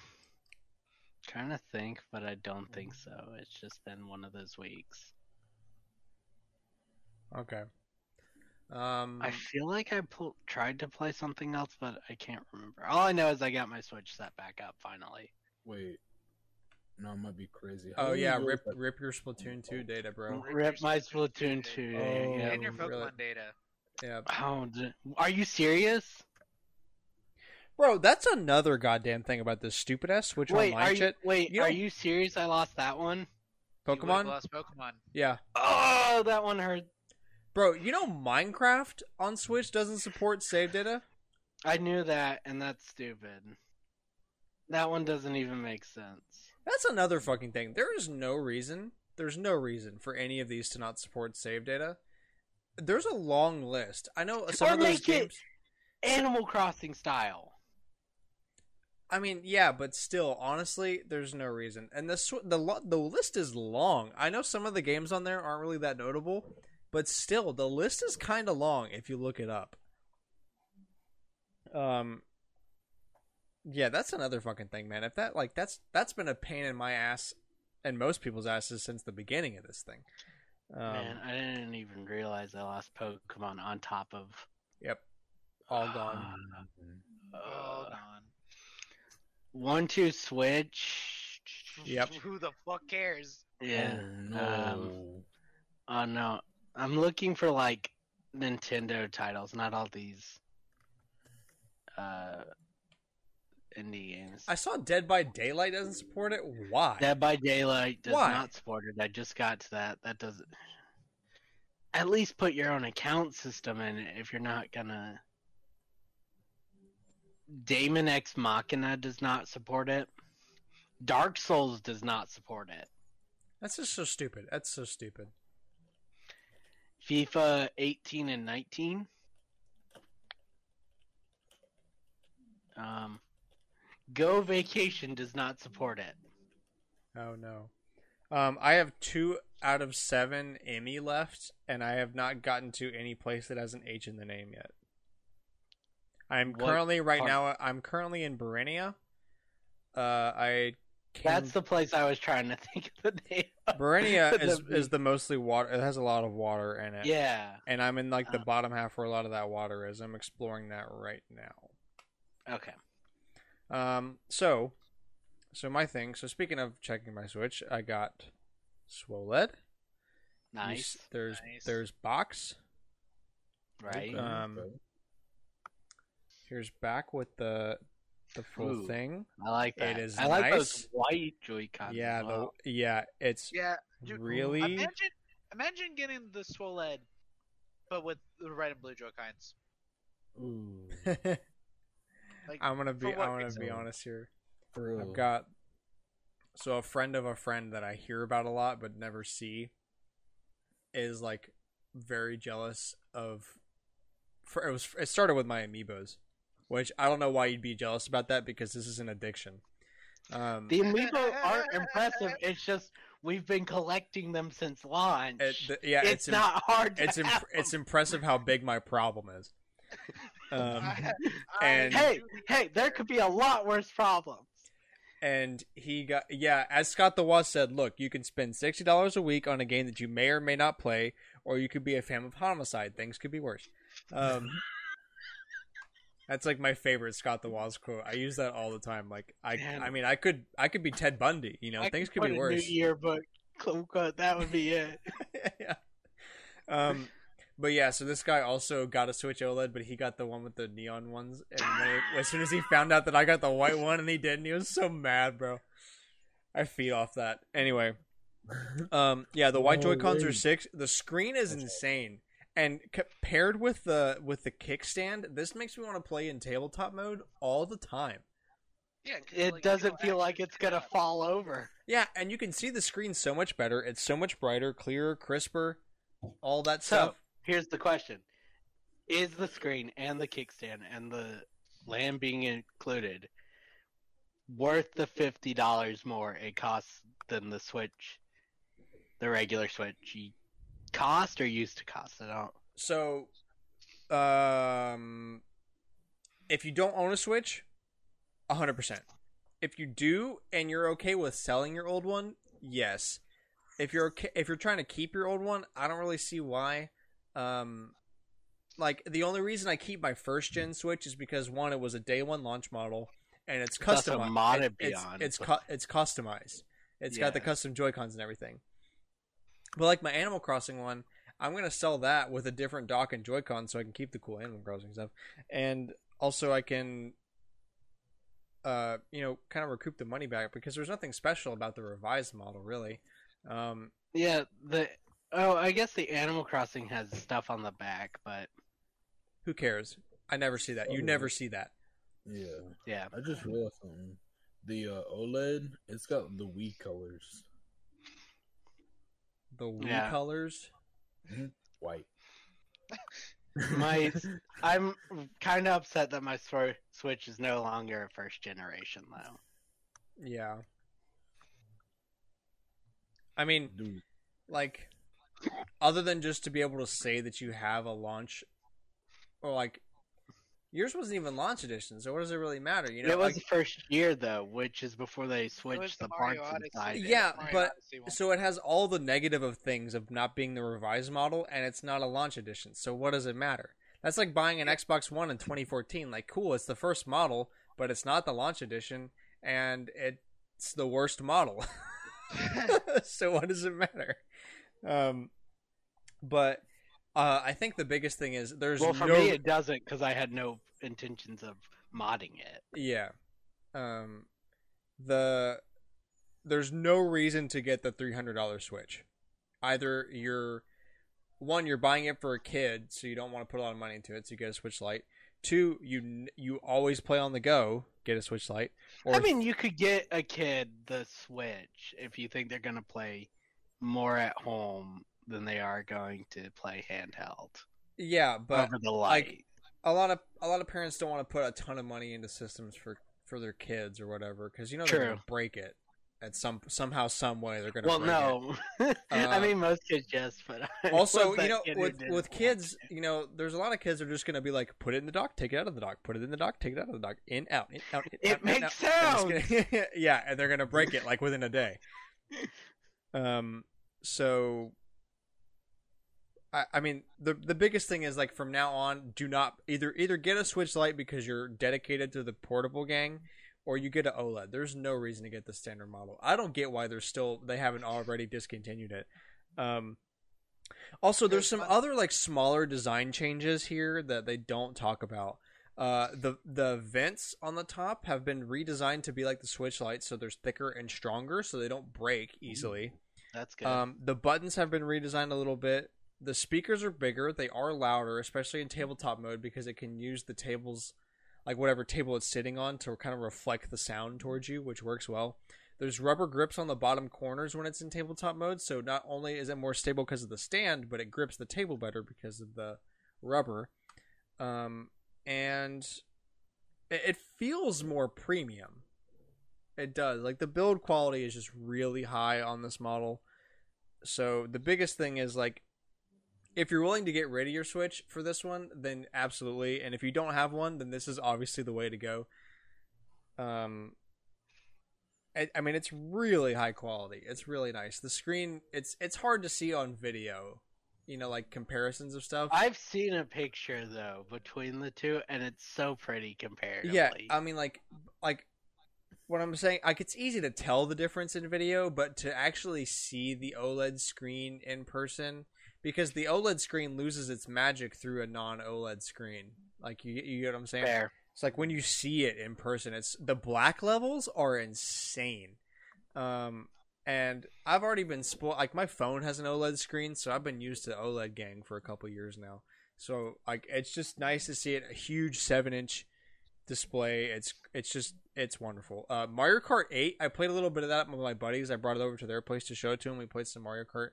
trying to think, but I don't think so. It's just been one of those weeks. Okay. Um. I feel like I pl- tried to play something else, but I can't remember. All I know is I got my Switch set back up finally. Wait. No, it might be crazy. How Oh yeah, rip that? rip your Splatoon 2 data, bro. Rip my Splatoon 2. Oh, yeah. and your Pokemon really? data. Yeah. Oh, d- are you serious? Bro, that's another goddamn thing about this stupid ass Switch wait, online are you, shit. wait, You are you serious? I lost that one. Pokemon? lost Pokemon. Yeah. Oh, that one hurt. Bro, you know Minecraft on Switch doesn't support save data? I knew that, and that's stupid. That one doesn't even make sense. That's another fucking thing. There is no reason, there's no reason for any of these to not support save data. There's a long list. I know some Or of those games Animal Crossing style. I mean, yeah, but still, honestly, there's no reason. And the the the list is long. I know some of the games on there aren't really that notable, but still, the list is kind of long if you look it up. Um, yeah, that's another fucking thing, man. If that like that's that's been a pain in my ass and most people's asses since the beginning of this thing. Um, Man, I didn't even realize I lost Pokemon on top of Yep, all gone. Uh, Oh, uh, gone. One two switch. Yep. Who the fuck cares? Yeah. Oh, no. Um, oh no, I'm looking for like Nintendo titles, not all these uh indie games. I saw Dead by Daylight doesn't support it. Why? Dead by Daylight does Why? not support it. I just got to that. That doesn't. At least put your own account system in it if you're not gonna. Daemon X Machina does not support it. Dark Souls does not support it. That's just so stupid. That's so stupid. FIFA 18 and 19. Um, Go Vacation does not support it. Oh no. Um, I have two out of seven EMMI left, and I have not gotten to any place that has an H in the name yet. I'm What currently right part? now. I'm currently in Burenia. Uh, I came, That's the place I was trying to think of the name. of. Burenia the is beach. is the mostly water. It has a lot of water in it. Yeah. And I'm in like the Uh. bottom half where a lot of that water is. I'm exploring that right now. Okay. Um, so, so my thing. So speaking of checking my Switch, I got Swoled. You Nice. There's Nice. there's box. Right. Um, okay. Here's back with the the full Ooh. thing. I like that. it is I like nice. those white Joy Cons. yeah, well. the yeah, it's Yeah, dude, really Imagine, imagine getting the Swoled, but with the red and blue Joy Cons. Ooh, Like, I'm gonna be I'm gonna be honest here. for. I've got so a friend of a friend that I hear about a lot but never see is like very jealous of. For, it was it started with my amiibos, which I don't know why you'd be jealous about that because this is an addiction. Um, The amiibo aren't impressive. It's just we've been collecting them since launch. it, the- yeah, it's, it's, im- not hard. To it's imp- have it's impressive how big my problem is. Um, I- and- Hey, hey, there could be a lot worse problems. and he got yeah as Scott the Woz said look you can spend $60 a week on a game that you may or may not play or you could be a fan of homicide things could be worse um that's like my favorite Scott the Woz quote i use that all the time like i Man. i mean i could i could be ted bundy you know I things could could be a worse New yearbook, quote, quote, that would be it. yeah. Um, but yeah, so this guy also got a Switch OLED, but he got the one with the neon ones. And then as soon as he found out that I got the white one and he didn't, he was so mad, bro. I feed off that. Anyway, um, yeah, the white Joy Cons are six. The screen is insane, and compared with the with the kickstand, this makes me want to play in tabletop mode all the time. yeah, 'cause, It like, doesn't it'll feel like it's gonna pick fall over. Yeah, and you can see the screen so much better. It's so much brighter, clearer, crisper, all that So stuff. here's the question: is the screen and the kickstand and the land being included worth the fifty dollars more it costs than the Switch, the regular Switch cost or used to cost? I don't. So, um, if you don't own a Switch, hundred percent. If you do and you're okay with selling your old one, yes. If you're okay, if you're trying to keep your old one, I don't really see why. Um, like the only reason I keep my first gen Switch is because one, it was a day one launch model, and it's customized. it- it it's it's cu- it's customized. It's got the custom Joy Cons and everything. But like my Animal Crossing one, I'm gonna sell that with a different dock and Joy Con so I can keep the cool Animal Crossing stuff, and also I can, uh, you know, kind of recoup the money back because there's nothing special about the revised model really. Um, Yeah, the oh, I guess the Animal Crossing has stuff on the back, but who cares? I never see that. You Oh. never see that. Yeah, yeah, I just realized something. The uh, OLED, it's got the Wii colors, The Wii Yeah. colors. Mm-hmm. white. My- I'm kind of upset that my Swi- Switch is no longer a first generation though. Yeah. I mean, Dude, like other than just to be able to say that you have a launch or like yours wasn't even launch edition so what does it really matter you know? It was like, the first year though, which is before they switched the Mario parts Odyssey. inside. Yeah, but- so it has all the negative of things of not being the revised model and it's not a launch edition so what does it matter? That's like buying an xbox one in 2014 like cool it's the first model but it's not the launch edition and it's the worst model. So what does it matter? Um but uh, I think the biggest thing is there's Well, for no me, it doesn't because I had no intentions of modding it. Yeah. Um the there's no reason to get the $300 Switch. Either you're one you're buying it for a kid so you don't want to put a lot of money into it so you get a Switch Lite. Two, you you always play on the go, get a Switch Lite. Or I mean, you could get a kid the Switch if you think they're gonna play more at home than they are going to play handheld yeah, but over the like, light. a lot of a lot of parents don't want to put a ton of money into systems for for their kids or whatever cuz you know they're True. to break it at some somehow some way they're going to well, break it. no, I Uh, mean most kids just. But I also you know with with kids you know there's a lot of kids that are just gonna be like put it in the dock take it out of the dock put it in the dock take it out of the dock in out in out in, It out, makes gonna- yeah and they're gonna break it like within a day um so I, I mean the the biggest thing is like from now on do not either either get a switch lite because you're dedicated to the portable gang or you get an oled. There's no reason to get the standard model. I don't get why they're still they haven't already discontinued it. Um also there's some other like smaller design changes here that they don't talk about. Uh the the vents on the top have been redesigned to be like the switch lights so they're thicker and stronger so they don't break easily. That's good. um, the buttons have been redesigned a little bit. The speakers are bigger. They are louder, especially in tabletop mode because it can use the tables, like whatever table it's sitting on, to kind of reflect the sound towards you, which works well. There's rubber grips on the bottom corners when it's in tabletop mode, so not only is it more stable because of the stand, but it grips the table better because of the rubber. Um, and it, it feels more premium. It does. Like the build quality is just really high on this model. So the biggest thing is like if you're willing to get rid of your Switch for this one, then absolutely. And if you don't have one, then this is obviously the way to go. Um I, I mean it's really high quality. It's really nice. The screen it's it's hard to see on video. You know, like comparisons of stuff. I've seen a picture though between the two, and it's so pretty comparatively. Yeah, I mean, like, like what I'm saying, like it's easy to tell the difference in video, but to actually see the OLED screen in person, because the OLED screen loses its magic through a non-OLED screen. Like you, you get what I'm saying? fair. It's like when you see it in person, it's the black levels are insane. Um, and I've already been spoiled. Like my phone has an OLED screen, so I've been used to OLED gang for a couple years now. So like, it's just nice to see it a huge seven inch display. It's it's just it's wonderful. Uh, Mario Kart Eight. I played a little bit of that with my buddies. I brought it over to their place to show it to them. We played some Mario Kart,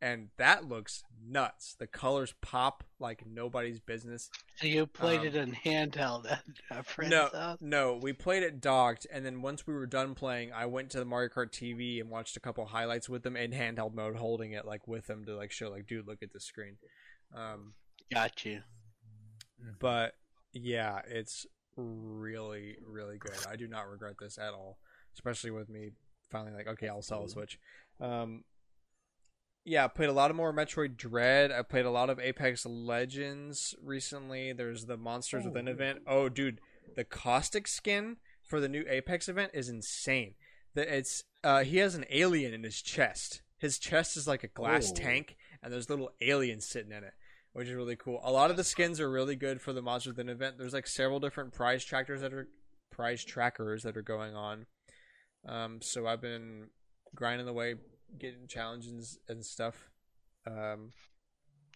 and that looks nuts. The colors pop like nobody's business. So you played Um, it in handheld No, no, we played it docked, and then once we were done playing, I went to the Mario Kart TV and watched a couple highlights with them in handheld mode, holding it like with them to like show like, dude, look at the screen. Um, Got you. but yeah, it's really, really good. I do not regret this at all, especially with me finally like, okay, I'll sell a Switch. Um, yeah, I played a lot of more Metroid Dread. I played a lot of Apex Legends recently. There's the Monsters Within Oh. event. Oh, dude, the Caustic skin for the new Apex event is insane. The, it's uh, he has an alien in his chest. His chest is like a glass Oh. tank, and there's little aliens sitting in it, which is really cool. A lot of the skins are really good for the Monsters Within event. There's like several different prize trackers that are prize trackers that are going on. Um, so I've been grinding away, getting challenges and stuff. Um,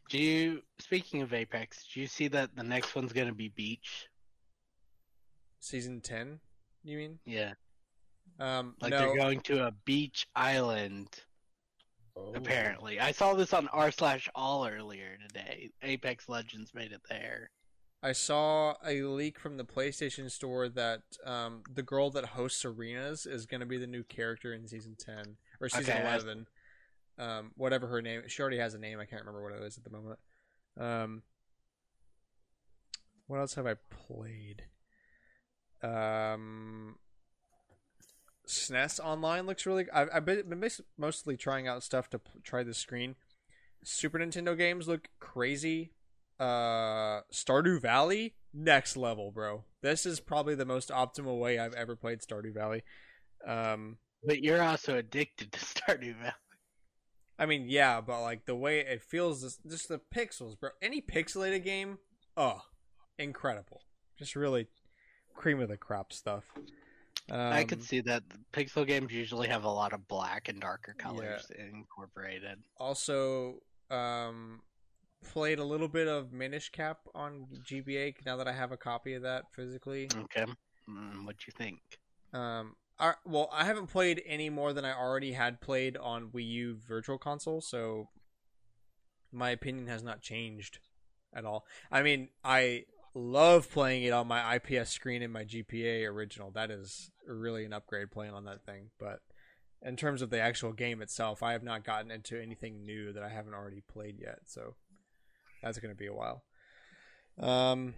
Do you? Speaking of Apex, do you see that the next one's gonna be Beach? season ten, you mean? Yeah, Um, like no, they're going to a beach island. Oh. Apparently, I saw this on r slash all earlier today. Apex Legends made it there. I saw a leak from the PlayStation Store that um, the girl that hosts arenas is going to be the new character in season ten or season Okay, eleven. Um, whatever her name, she already has a name. I can't remember what it is at the moment. Um, what else have I played? Um, SNES Online looks really. I've, I've been, been mostly trying out stuff to p- try the screen. Super Nintendo games look crazy. Uh, Stardew Valley, next level, bro. This is probably the most optimal way I've ever played Stardew Valley. Um, But you're also addicted to Stardew Valley. I mean, yeah, but like the way it feels, just, just the pixels, bro. Any pixelated game, oh, incredible. Just really cream of the crop stuff. Um, I could see that pixel games usually have a lot of black and darker colors incorporated. also um played a little bit of Minish Cap on GBA now that I have a copy of that physically. Okay, mm, what do you think? Um I, well, I haven't played any more than I already had played on Wii U Virtual Console, so my opinion has not changed at all. I mean, I love playing it on my IPS screen in my GBA original. That is really an upgrade playing on that thing, but in terms of the actual game itself, I have not gotten into anything new that I haven't already played yet, so that's going to be a while. Um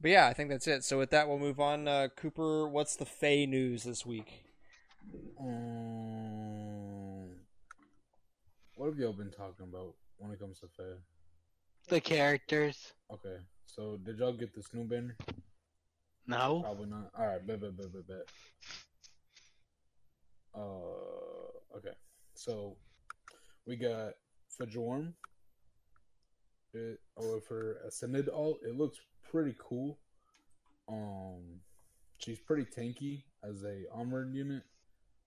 but yeah, I think that's it. So with that, we'll move on. Uh, Cooper, what's the FEH news this week? Um, what have y'all been talking about when it comes to FEH? The characters? Okay, so did y'all get this new banner? No. Probably not. All right, bet, bet, bet, bet, bet. Uh, okay. So we got Fjorm. It, or for Ascended alt, it looks pretty cool. Um, she's pretty tanky as a armored unit.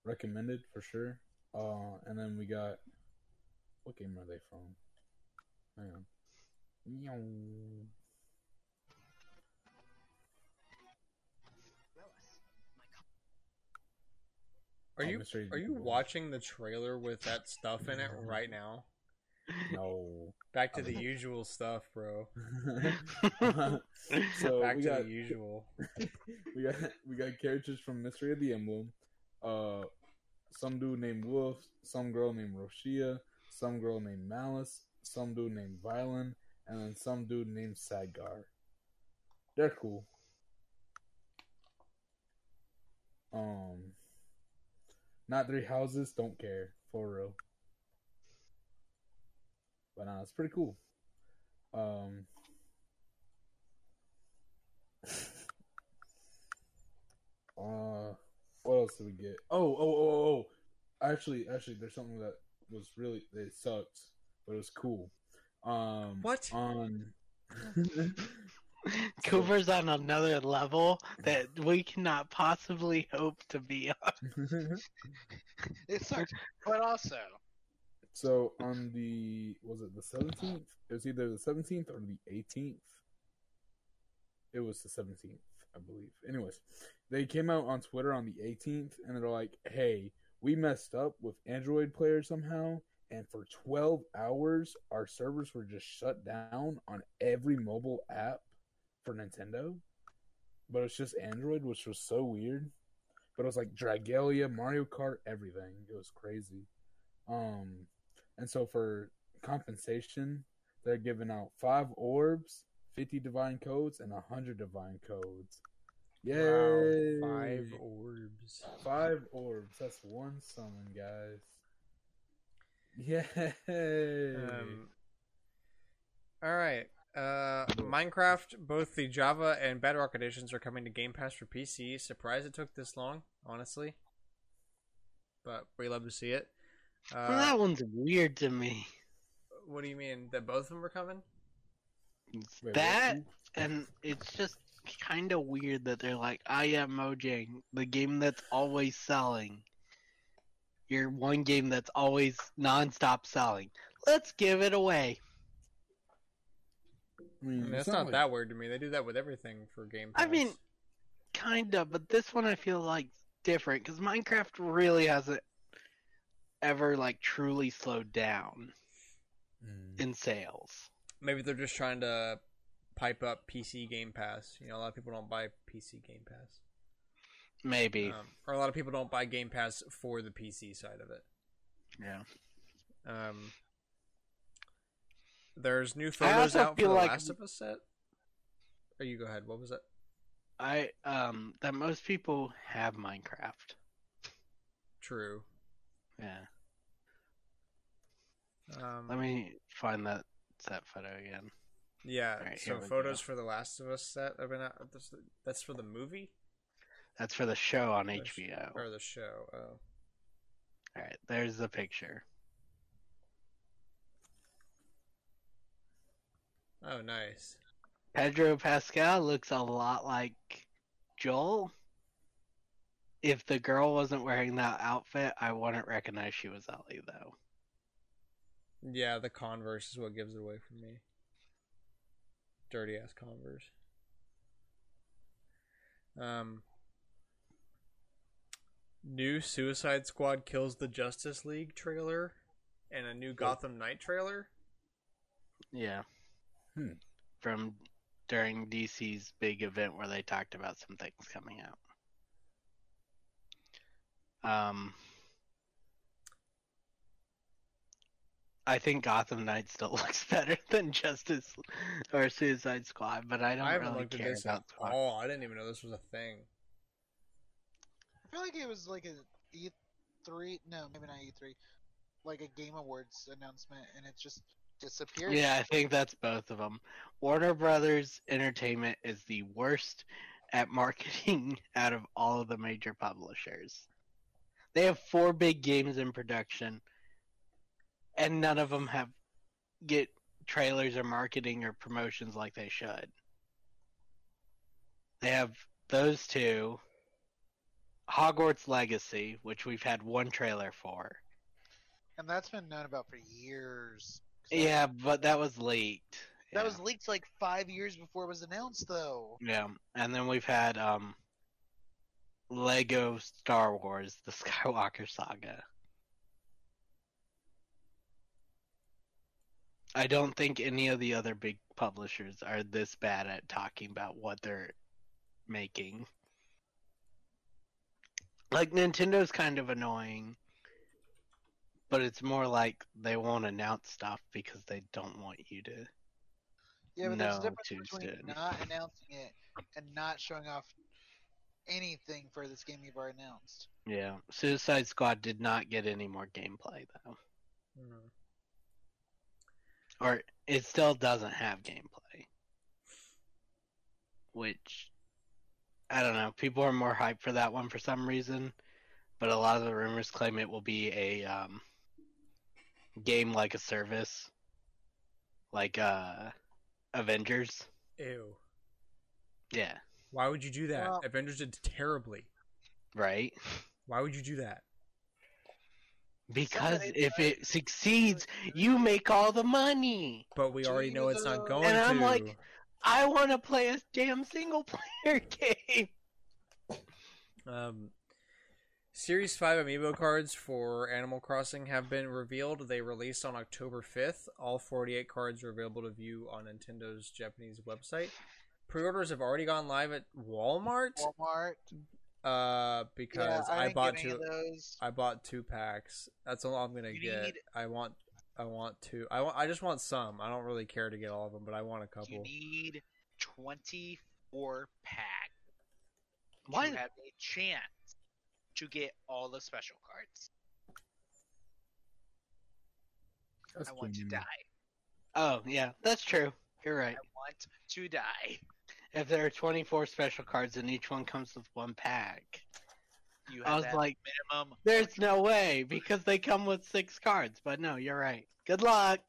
Recommended for sure. Uh, and then we got what game are they from? Hang on. Are you are you watching the trailer with that stuff in it right now? No. Back to the usual stuff, bro. so Back we to got the usual. we got we got characters from Mystery of the Emblem. Uh, some dude named Wolf, some girl named Roshea, some girl named Malice, some dude named Vyland, and then some dude named Sedgar. They're cool. Um, not three houses. Don't care for real. But nah, it's pretty cool. Um. Uh, what else did we get? Oh, oh, oh, oh! Actually, actually, there's something that was really it sucked, but it was cool. Um, What? on? Cooper's on another level that we cannot possibly hope to be on. It sucks, but also so on the was it the seventeenth? It was either the seventeenth or the eighteenth. It was the seventeenth, I believe. Anyways, they came out on Twitter on the eighteenth, and they're like, "Hey, we messed up with Android Player somehow, and for 12 hours, our servers were just shut down on every mobile app for Nintendo. But it's just Android, which was so weird. But it was like Dragalia, Mario Kart, everything. It was crazy. Um, and so for compensation, they're giving out five orbs, 50 divine codes, and 100 divine codes. Yay! Wow, five orbs. Five orbs. That's one summon, guys. Yay! Um, all right. Uh, Minecraft, both the Java and Bedrock editions are coming to Game Pass for PC. Surprised it took this long, honestly. But we love to see it. Uh, well, that one's weird to me. what do you mean that both of them are coming? Wait, that what? and it's just kind of weird that they're like, "I am Mojang, the game that's always selling. Your one game that's always nonstop selling. Let's give it away." I I mean, mean, that's not like- that weird to me. They do that with everything for Game Pass. I mean, kind of, but this one I feel like different because Minecraft really hasn't ever like truly slowed down Mm. in sales. maybe they're just trying to pipe up PC Game Pass. You know, a lot of people don't buy PC Game Pass, Maybe, um, or a lot of people don't buy Game Pass for the PC side of it. yeah. Um, there's new photos also out for the like- Last of Us set. Or you go ahead. What was that? I um that most people have Minecraft. True. Yeah. Um, Let me find that that photo again. yeah. Alright, so photos go. for the Last of Us set have been out. That's, for the movie That's for the show on The sh- HBO. or the show. Oh, All right, there's the picture. oh, nice. Pedro Pascal looks a lot like Joel. If the girl wasn't wearing that outfit, I wouldn't recognize she was Ellie though. Yeah, the Converse is what gives it away for me. Dirty ass Converse. Um, new Suicide Squad kills the Justice League trailer, and a new Gotham Knight trailer. Yeah. Hmm. From during DC's big event where they talked about some things coming out. Um I think Gotham Knight still looks better than Justice or Suicide Squad, but I don't I really looked at care this about at all. I didn't even know this was a thing. I feel like it was like a E3, no, maybe not E3, like a Game Awards announcement, and it just disappeared. Yeah, I think that's both of them. Warner Brothers Entertainment is the worst at marketing out of all of the major publishers. They have four big games in production, and none of them have get trailers or marketing or promotions like they should. They have those two, Hogwarts Legacy, which we've had one trailer for. and that's been known about for years. that- Yeah, but that was leaked. that Yeah. was leaked like five years before it was announced, though. Yeah, and then we've had um Lego Star Wars: The Skywalker Saga. I don't think any of the other big publishers are this bad at talking about what they're making. Like Nintendo's kind of annoying, but it's more like they won't announce stuff because they don't want you to. Yeah, but there's a difference between not announcing it and not showing off anything for this game you've already announced. Yeah, Suicide Squad did not get any more gameplay though. Hmm. or it still doesn't have gameplay. Which I don't know. People are more hyped for that one for some reason, but a lot of the rumors claim it will be a um, game like a service, like uh, Avengers. Ew. Yeah, Why would you do that? Well- Avengers did terribly. right. Why would you do that? Because Somebody if tried- it succeeds, you make all the money. But we already know it's not Jesus. going And to. I'm like, I want to play a damn single player game. Um, Series 5 amiibo cards for Animal Crossing have been revealed. They released on October 5th. All 48 cards are available to view on Nintendo's Japanese website. Pre-orders have already gone live at Walmart. Walmart. Uh, because yeah, I, I, bought two. those. I bought two packs. That's all I'm gonna You get. need- I want. I want two. I want. I just want some. I don't really care to get all of them, but I want a couple. You need 24 pack Why? to have a chance to get all the special cards. That's I want to die. Oh yeah, that's true. You're right. I want to die. If there are 24 special cards and each one comes with one pack, You I was like, minimum. there's no way because they come with six cards. But no, you're right. Good luck.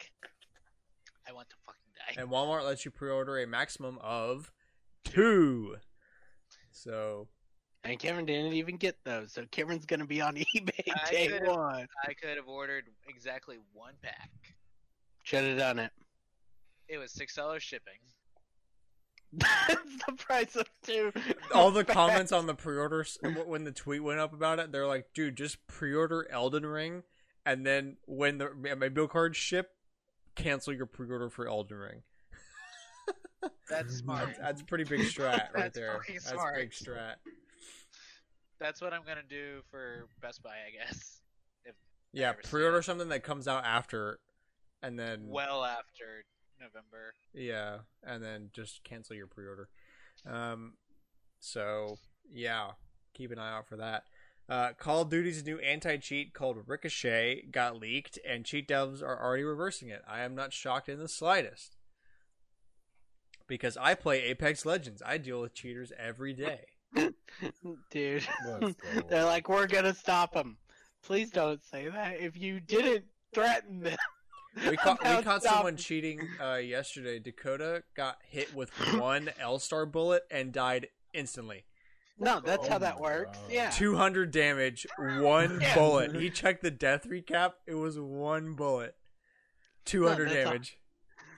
I want to fucking die. And Walmart lets you pre-order a maximum of two. So And Cameron didn't even get those, so Cameron's gonna be on eBay I day one. I could have ordered exactly one pack. Should have done it. It was six dollars shipping. That's the price of two. all the comments on the pre-orders when the tweet went up about it, they're like, "Dude, just pre-order Elden Ring, and then when the bill cards ship, cancel your pre-order for Elden Ring." That's smart. That's, that's a pretty big strat right That's there. That's big strat. That's what I'm gonna do for Best Buy, I guess. Yeah, pre-order something that comes out after, and then Well after November. Yeah, and then just cancel your pre-order. Um, so yeah, keep an eye out for that. Uh, Call of Duty's new anti-cheat called Ricochet got leaked, and cheat devs are already reversing it. I am not shocked in the slightest because I play Apex Legends. I deal with cheaters every day. Dude, they're like, we're gonna stop them. Please don't say that. If you didn't threaten them, We caught we caught someone cheating uh, yesterday. Dakota got hit with one L star bullet and died instantly. No, that's Oh how that works. God. Yeah. 200 damage, one Yeah. bullet. He checked the death recap. It was one bullet. 200 No, that's all- damage.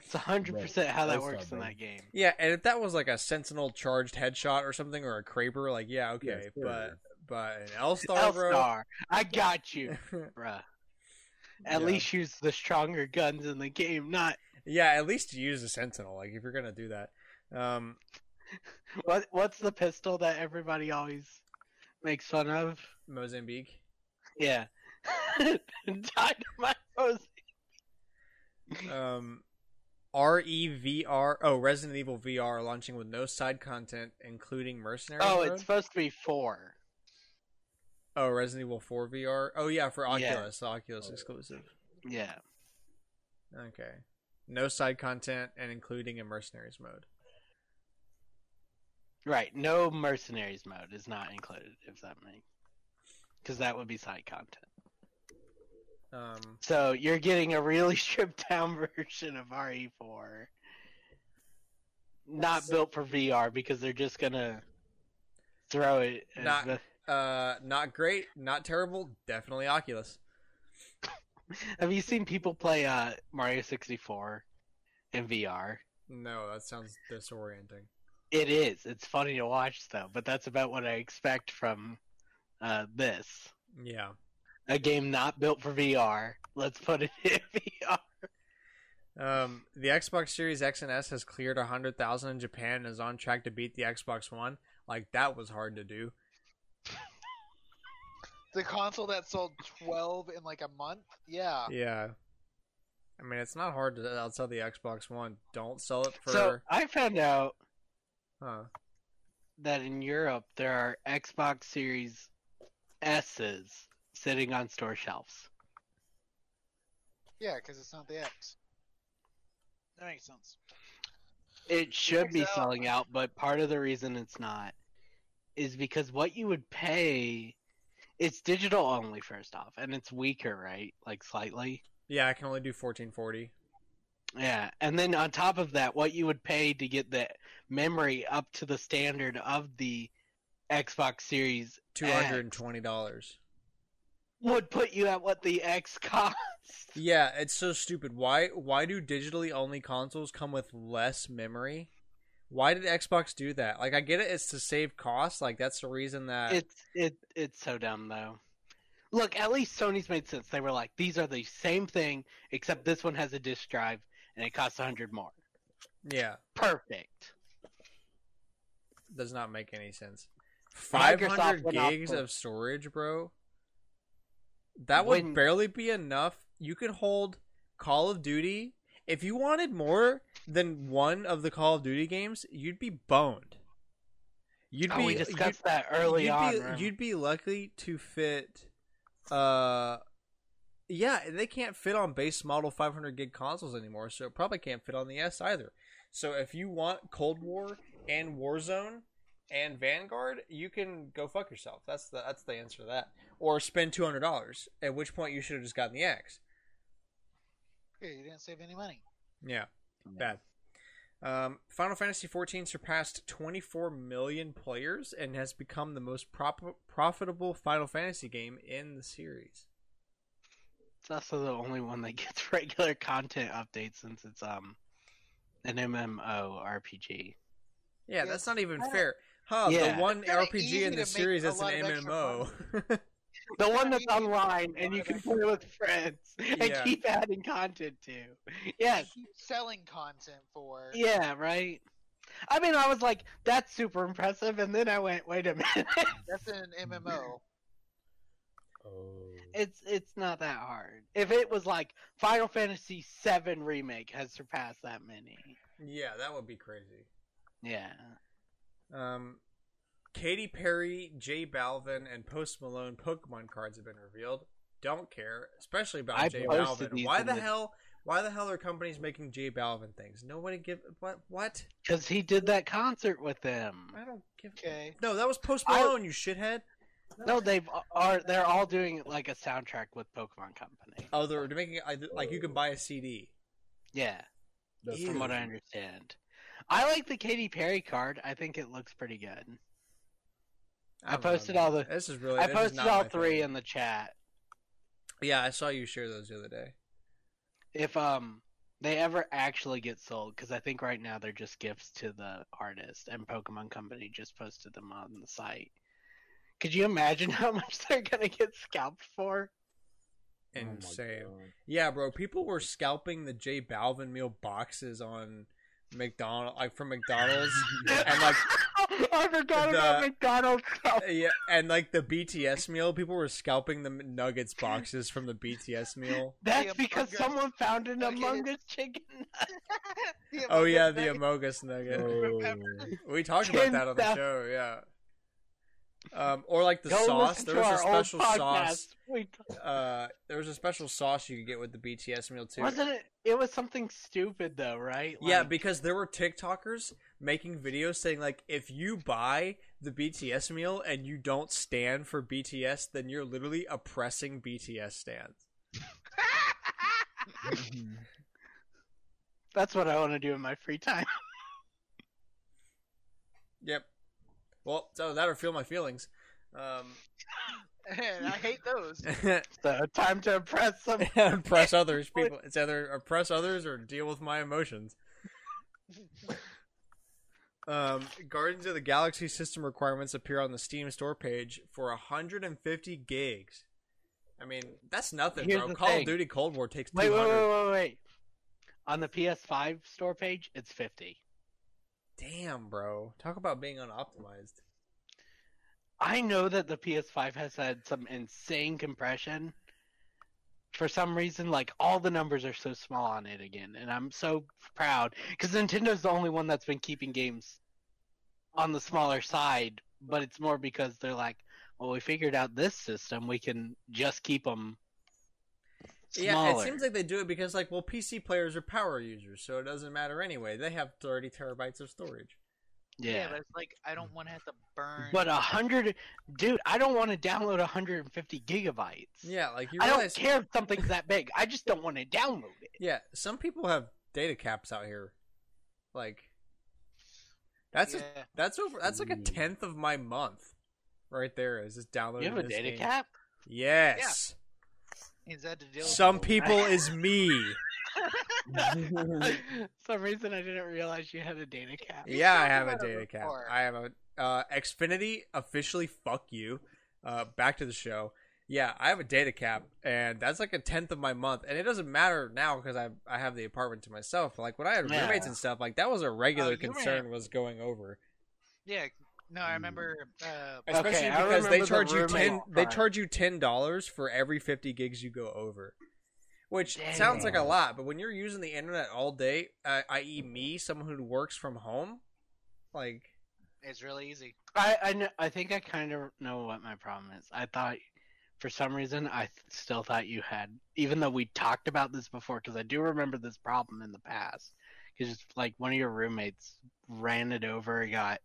It's hundred percent how that That's works in that game. Yeah, and if that was like a sentinel charged headshot or something, or a Kraber, like yeah, okay, Yes, but but an L star, L bro. star, I got you, bruh. At Yeah. least use the stronger guns in the game, not yeah, at least use the sentinel. Like if you're gonna do that, um, what. What's the pistol that everybody always makes fun of? Mozambique. Yeah, dynamite. Rose. Um, REVR. Oh, Resident Evil VR launching with no side content, including mercenary. Oh, mode? it's supposed to be four. Oh Resident Evil 4 VR. Oh yeah, for Oculus, the Oculus exclusive. Yeah. Okay. No side content and including a mercenaries mode. Right. No mercenaries mode is not included, if that makes. Because that would be side content. Um, So you're getting a really stripped down version of RE4. Not built for VR because they're just gonna throw it. as Not- the- uh, not great, not terrible. Definitely Oculus. Have you seen people play uh, Mario 64 in VR? No, that sounds disorienting. It is. It's funny to watch though, but that's about what I expect from uh, this. Yeah. A game not built for VR. Let's put it in VR. Um, the Xbox Series X and S has cleared 100,000 in Japan and is on track to beat the Xbox One. Like, that was hard to do. The console that sold 12 in like a month? Yeah. Yeah. I mean, it's not hard to outsell the Xbox One. Don't sell it for. So I found out huh. that in Europe there are Xbox Series S's sitting on store shelves. Yeah, because it's not the X. That makes sense. It should be selling out, but part of the reason it's not is because what you would pay it's digital only first off, and it's weaker, right? Like slightly. Yeah, I can only do 1440. Yeah, and then on top of that, what you would pay to get the memory up to the standard of the Xbox Series $220. would put you at what the X costs. Yeah, it's so stupid. Why why do digitally only consoles come with less memory? Why did Xbox do that? Like I get it it's to save costs, like that's the reason that It's it it's so dumb though. Look, at least Sony's made sense. They were like, these are the same thing, except this one has a disk drive and it costs a hundred more. Yeah, Perfect. does not make any sense. Microsoft 500 gigs for- of storage, bro. That would When- barely be enough. You could hold Call of Duty. If you wanted more than one of the Call of Duty games, you'd be boned. You'd oh, be we discussed that early you'd on. Be, remember? you'd be lucky to fit. Uh, yeah, they can't fit on base model 500 gig consoles anymore, so it probably can't fit on the S either. So if you want Cold War and Warzone and Vanguard, you can go fuck yourself. That's the that's the answer to that. Or spend two hundred dollars. At which point you should have just gotten the X. Yeah, you didn't save any money. Yeah, bad. Um, Final Fantasy XIV surpassed 24 million players and has become the most prop- profitable Final Fantasy game in the series. It's also the only one that gets regular content updates since it's um an MMO RPG. Yeah, Yeah, that's not even fair. Huh, Yeah. the one RPG in to the series a that's an lot of extra MMO. The one that's online and you can play with friends and Yeah. keep adding content to. Yes. Keep selling content for. Yeah, right. I mean, I was like, that's super impressive, and then I went, wait a minute, That's an MMO. Oh. it's it's not that hard. If it was like Final Fantasy VII remake has surpassed that many, yeah, that would be crazy. yeah. Um, Katy Perry, J Balvin, and Post Malone Pokemon cards have been revealed. Don't care, especially about I J Balvin. Why the the- hell? Why the hell are companies making J Balvin things? Nobody give what? What? Because he did that concert with them. I don't give. Okay. No, that was Post I- Malone. You shithead. No, they've are they're all doing like a soundtrack with Pokemon Company. Oh, they're making like you can buy a CD. Yeah, That's from what I understand. I like the Katy Perry card. I think it looks pretty good. I don't know, posted all the- This is really. I posted all three favorite. in the chat. Yeah, I saw you share those the other day. If um they ever actually get sold, because I think right now they're just gifts to the artist, and Pokemon Company just posted them on the site. Could you imagine how much they're gonna get scalped for? Oh Insane. God. Yeah, bro. People were scalping the J Balvin meal boxes on McDonald, like from McDonald's, and like I forgot the- about McDonald's stuff. yeah, and like the BTS meal. People were scalping the Nuggets boxes from the BTS meal. That's The because Among Us someone found an Nuggets. Among Us chicken. Oh, the Oh yeah, Us the Amogus nugget. Oh. We talked about that on the show. Yeah. Um, or like the Go sauce. There was a special sauce. Uh, there was a special sauce you could get with the BTS meal too. wasn't it? It was something stupid though, right? Yeah, because there were TikTokers making videos saying like, if you buy the BTS meal and you don't stand for BTS, then you're literally oppressing BTS stands. that's what I want to do in my free time. Yep. Well, so that or feel my feelings. Um, and I hate those. So time to impress some. oppress others. People, it's either oppress others or deal with my emotions. Um, Guardians of the Galaxy system requirements appear on the Steam store page for 150 gigs. I mean, that's nothing, Here's bro. the Call of. Duty Cold War takes Wait, 200. wait, wait, wait, wait. On the PS5 store page, it's fifty. Damn, bro. Talk about being unoptimized. I know that the PS5 has had some insane compression. For some reason, like all the numbers are so small on it again, and I'm so proud because Nintendo's the only one that's been keeping games on the smaller side. But it's more because they're like, well, we figured out this system, we can just keep them Yeah, it seems like they do it because, like, well, PC players are power users, so it doesn't matter anyway. They have 30 terabytes of storage. yeah. but it's like I don't want to have to burn. But a hundred, dude, I don't want to download 150 gigabytes. Yeah, like you I don't care if something's that big. I just don't want to download it. Yeah, some people have data caps out here. Like, that's a, that's over. That's like a tenth of my month, right there. Is just downloading. You have a this data game. cap? Yes. He's had to deal with Some people. people is me. some reason I didn't realize you had a data cap. Yeah, I have a data cap. before. I have a uh, Xfinity officially. Fuck you. Uh, back to the show. Yeah, I have a data cap, and that's like a tenth of my month, and it doesn't matter now because I I have the apartment to myself. Like when I had Yeah. roommates and stuff, like that was a regular Oh, you were- concern was going over, Yeah. No, I remember. Uh, especially Okay, because they remember the charge you ten. They charge you ten dollars for every fifty gigs you go over, which sounds like a lot, but when you're using the internet all day, uh, i.e., me, someone who works from home, like it's really easy. I I, kn- I think I kind of know what my problem is. I thought, for some reason, I still thought you had, even though we talked about this before, because I do remember this problem in the past. Because like one of your roommates ran it over, and got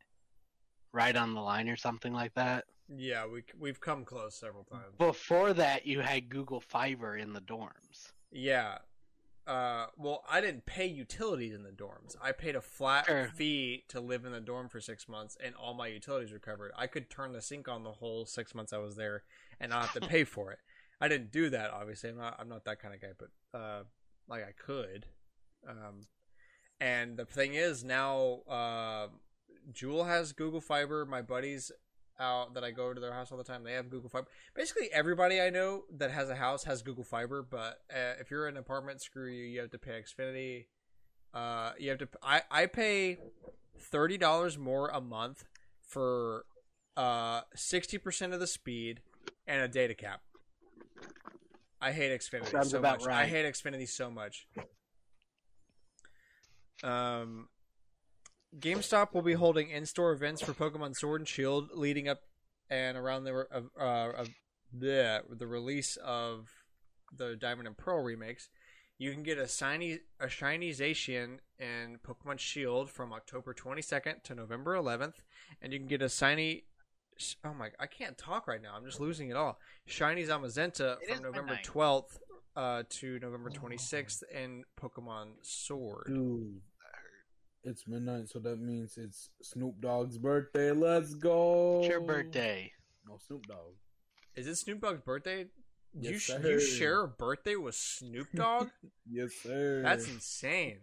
right on the line or something like that. yeah, we we've come close several times. Before that, you had Google Fiber in the dorms. Yeah. Uh, well, I didn't pay utilities in the dorms. I paid a flat Sure. fee to live in the dorm for six months, and all my utilities were covered. I could turn the sink on the whole six months I was there, and not have to pay for it. I didn't do that, obviously. I'm not. I'm not that kind of guy, but uh, like I could. Um, and the thing is, now uh, Jewel has Google Fiber. My buddies out that I go to their house all the time, they have Google Fiber basically everybody I know that has a house has Google Fiber. But uh, if you're in an apartment, screw you. You have to pay Xfinity. Uh, you have to. I I pay thirty dollars more a month for uh sixty percent of the speed and a data cap. I hate Xfinity Sounds so much. I hate Xfinity so much. Um, GameStop will be holding in-store events for Pokemon Sword and Shield leading up and around the re- uh, of the the release of the Diamond and Pearl remakes. You can get a shiny a shiny Zacian in Pokemon Shield from October 22nd to November 11th, and you can get a shiny. Oh my! I can't talk right now. I'm just losing it all. Shiny Zamazenta It from November midnight. 12th uh, to November 26th in Pokemon Sword. Dude, it's midnight, so that means it's Snoop Dogg's birthday. Let's go. It's your birthday. No, Snoop Dogg. Is it Snoop Dogg's birthday? Do you Yes, sir. you share a birthday with Snoop Dogg? Yes, sir. That's insane.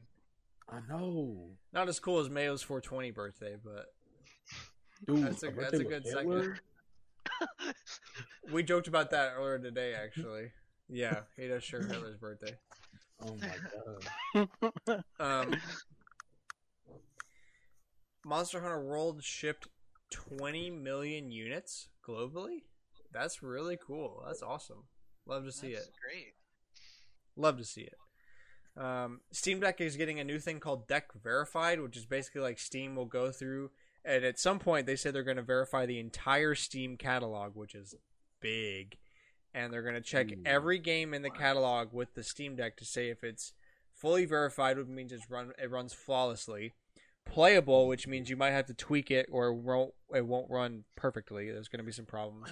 I know. Not as cool as Mayo's 420 birthday, but Dude, That's a- that's a with good second. We joked about that earlier today. Actually, yeah, he does share Hitler's birthday. Oh my god. Um, Monster Hunter World shipped 20 million units globally. That's really cool. That's awesome. Love to see That's it. great. Love to see it. Um, Steam Deck is getting a new thing called Deck Verified, which is basically like Steam will go through, and at some point they say they're going to verify the entire Steam catalog, which is big, and they're going to check Ooh. every game in the catalog with the Steam Deck to say if it's fully verified, which means it's run it runs flawlessly, playable, which means you might have to tweak it or it won't it won't run perfectly. There's going to be some problems.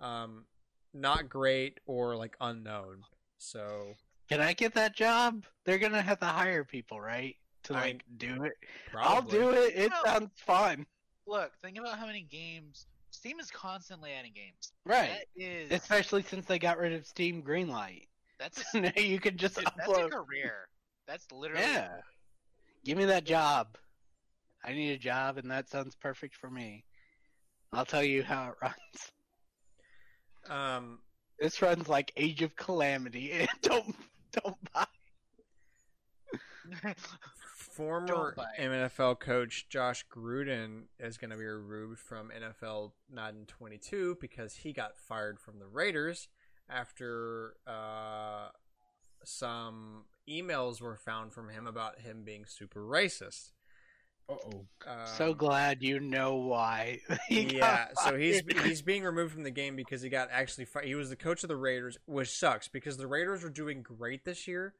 Um, not great or like unknown. So Can I get that job? They're gonna have to hire people, right? To I- like do it. probably. I'll do it. It No. sounds fun. Look, think about how many games Steam is constantly adding games. Right. That is Especially since they got rid of Steam Greenlight. that's now you can just dude, that's a career. That's literally Yeah. Give me that job. I need a job, and that sounds perfect for me. I'll tell you how it runs. Um, This runs like Age of Calamity. don't don't buy. former Don't. NFL coach Josh Gruden is going to be removed from NFL Madden 22 because he got fired from the Raiders after uh, some emails were found from him about him being super racist. Uh oh. Um, so glad you know why. he got yeah, so he's he's being removed from the game because he got actually fi- he was the coach of the Raiders, which sucks because the Raiders were doing great this year,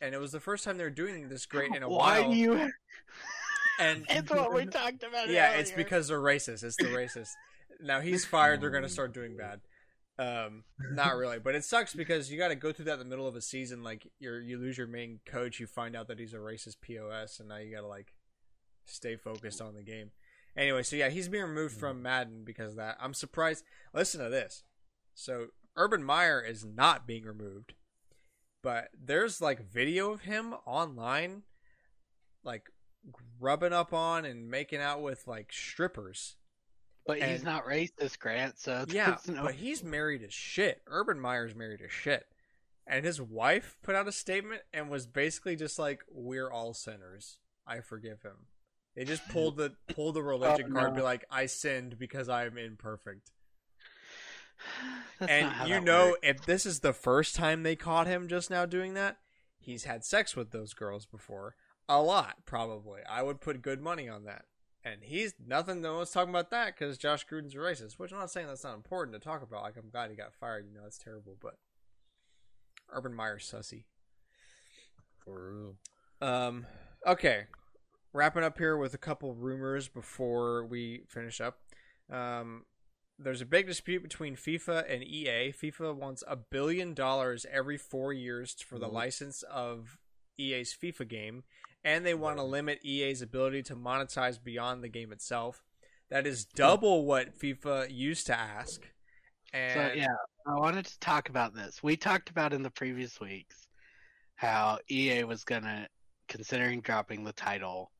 and it was the first time they were doing this great in a why while. do you? and It's what we talked about. yeah, it's because they're racist. It's the racist. Now he's fired. They're gonna start doing bad. Um, not really, but it sucks because you got to go through that in the middle of a season. Like you're, you lose your main coach, you find out that he's a racist pos, and now you got to like stay focused on the game. Anyway, so yeah, he's being removed from mm. Madden because of that. I'm surprised. Listen to this. So Urban Meyer is not being removed, but there's like video of him online, like rubbing up on and making out with like strippers But he's not racist, Grant. So Yeah, no... but he's married as shit. Urban Meyer's married as shit. And his wife put out a statement and was basically just like, "We're all sinners. I forgive him." They just pulled the pulled the religion Oh, card, no. be like, "I sinned because I am imperfect." That's and not how you that know, works. if this is the first time they caught him just now doing that, he's had sex with those girls before. A lot, probably. I would put good money on that. And he's nothing. No one's talking about that because Josh Gruden's a racist. Which I'm not saying that's not important to talk about. Like I'm glad he got fired. You know, that's terrible. But Urban Meyer's sussy. For real. Um. Okay. Wrapping up here with a couple rumors before we finish up. Um, there's a big dispute between FIFA and EA. FIFA wants a billion dollars every four years for the Mhm. license of EA's FIFA game, and they want to limit EA's ability to monetize beyond the game itself. That is double what FIFA used to ask. And So yeah, I wanted to talk about this. We talked about in the previous weeks how EA was gonna considering dropping the title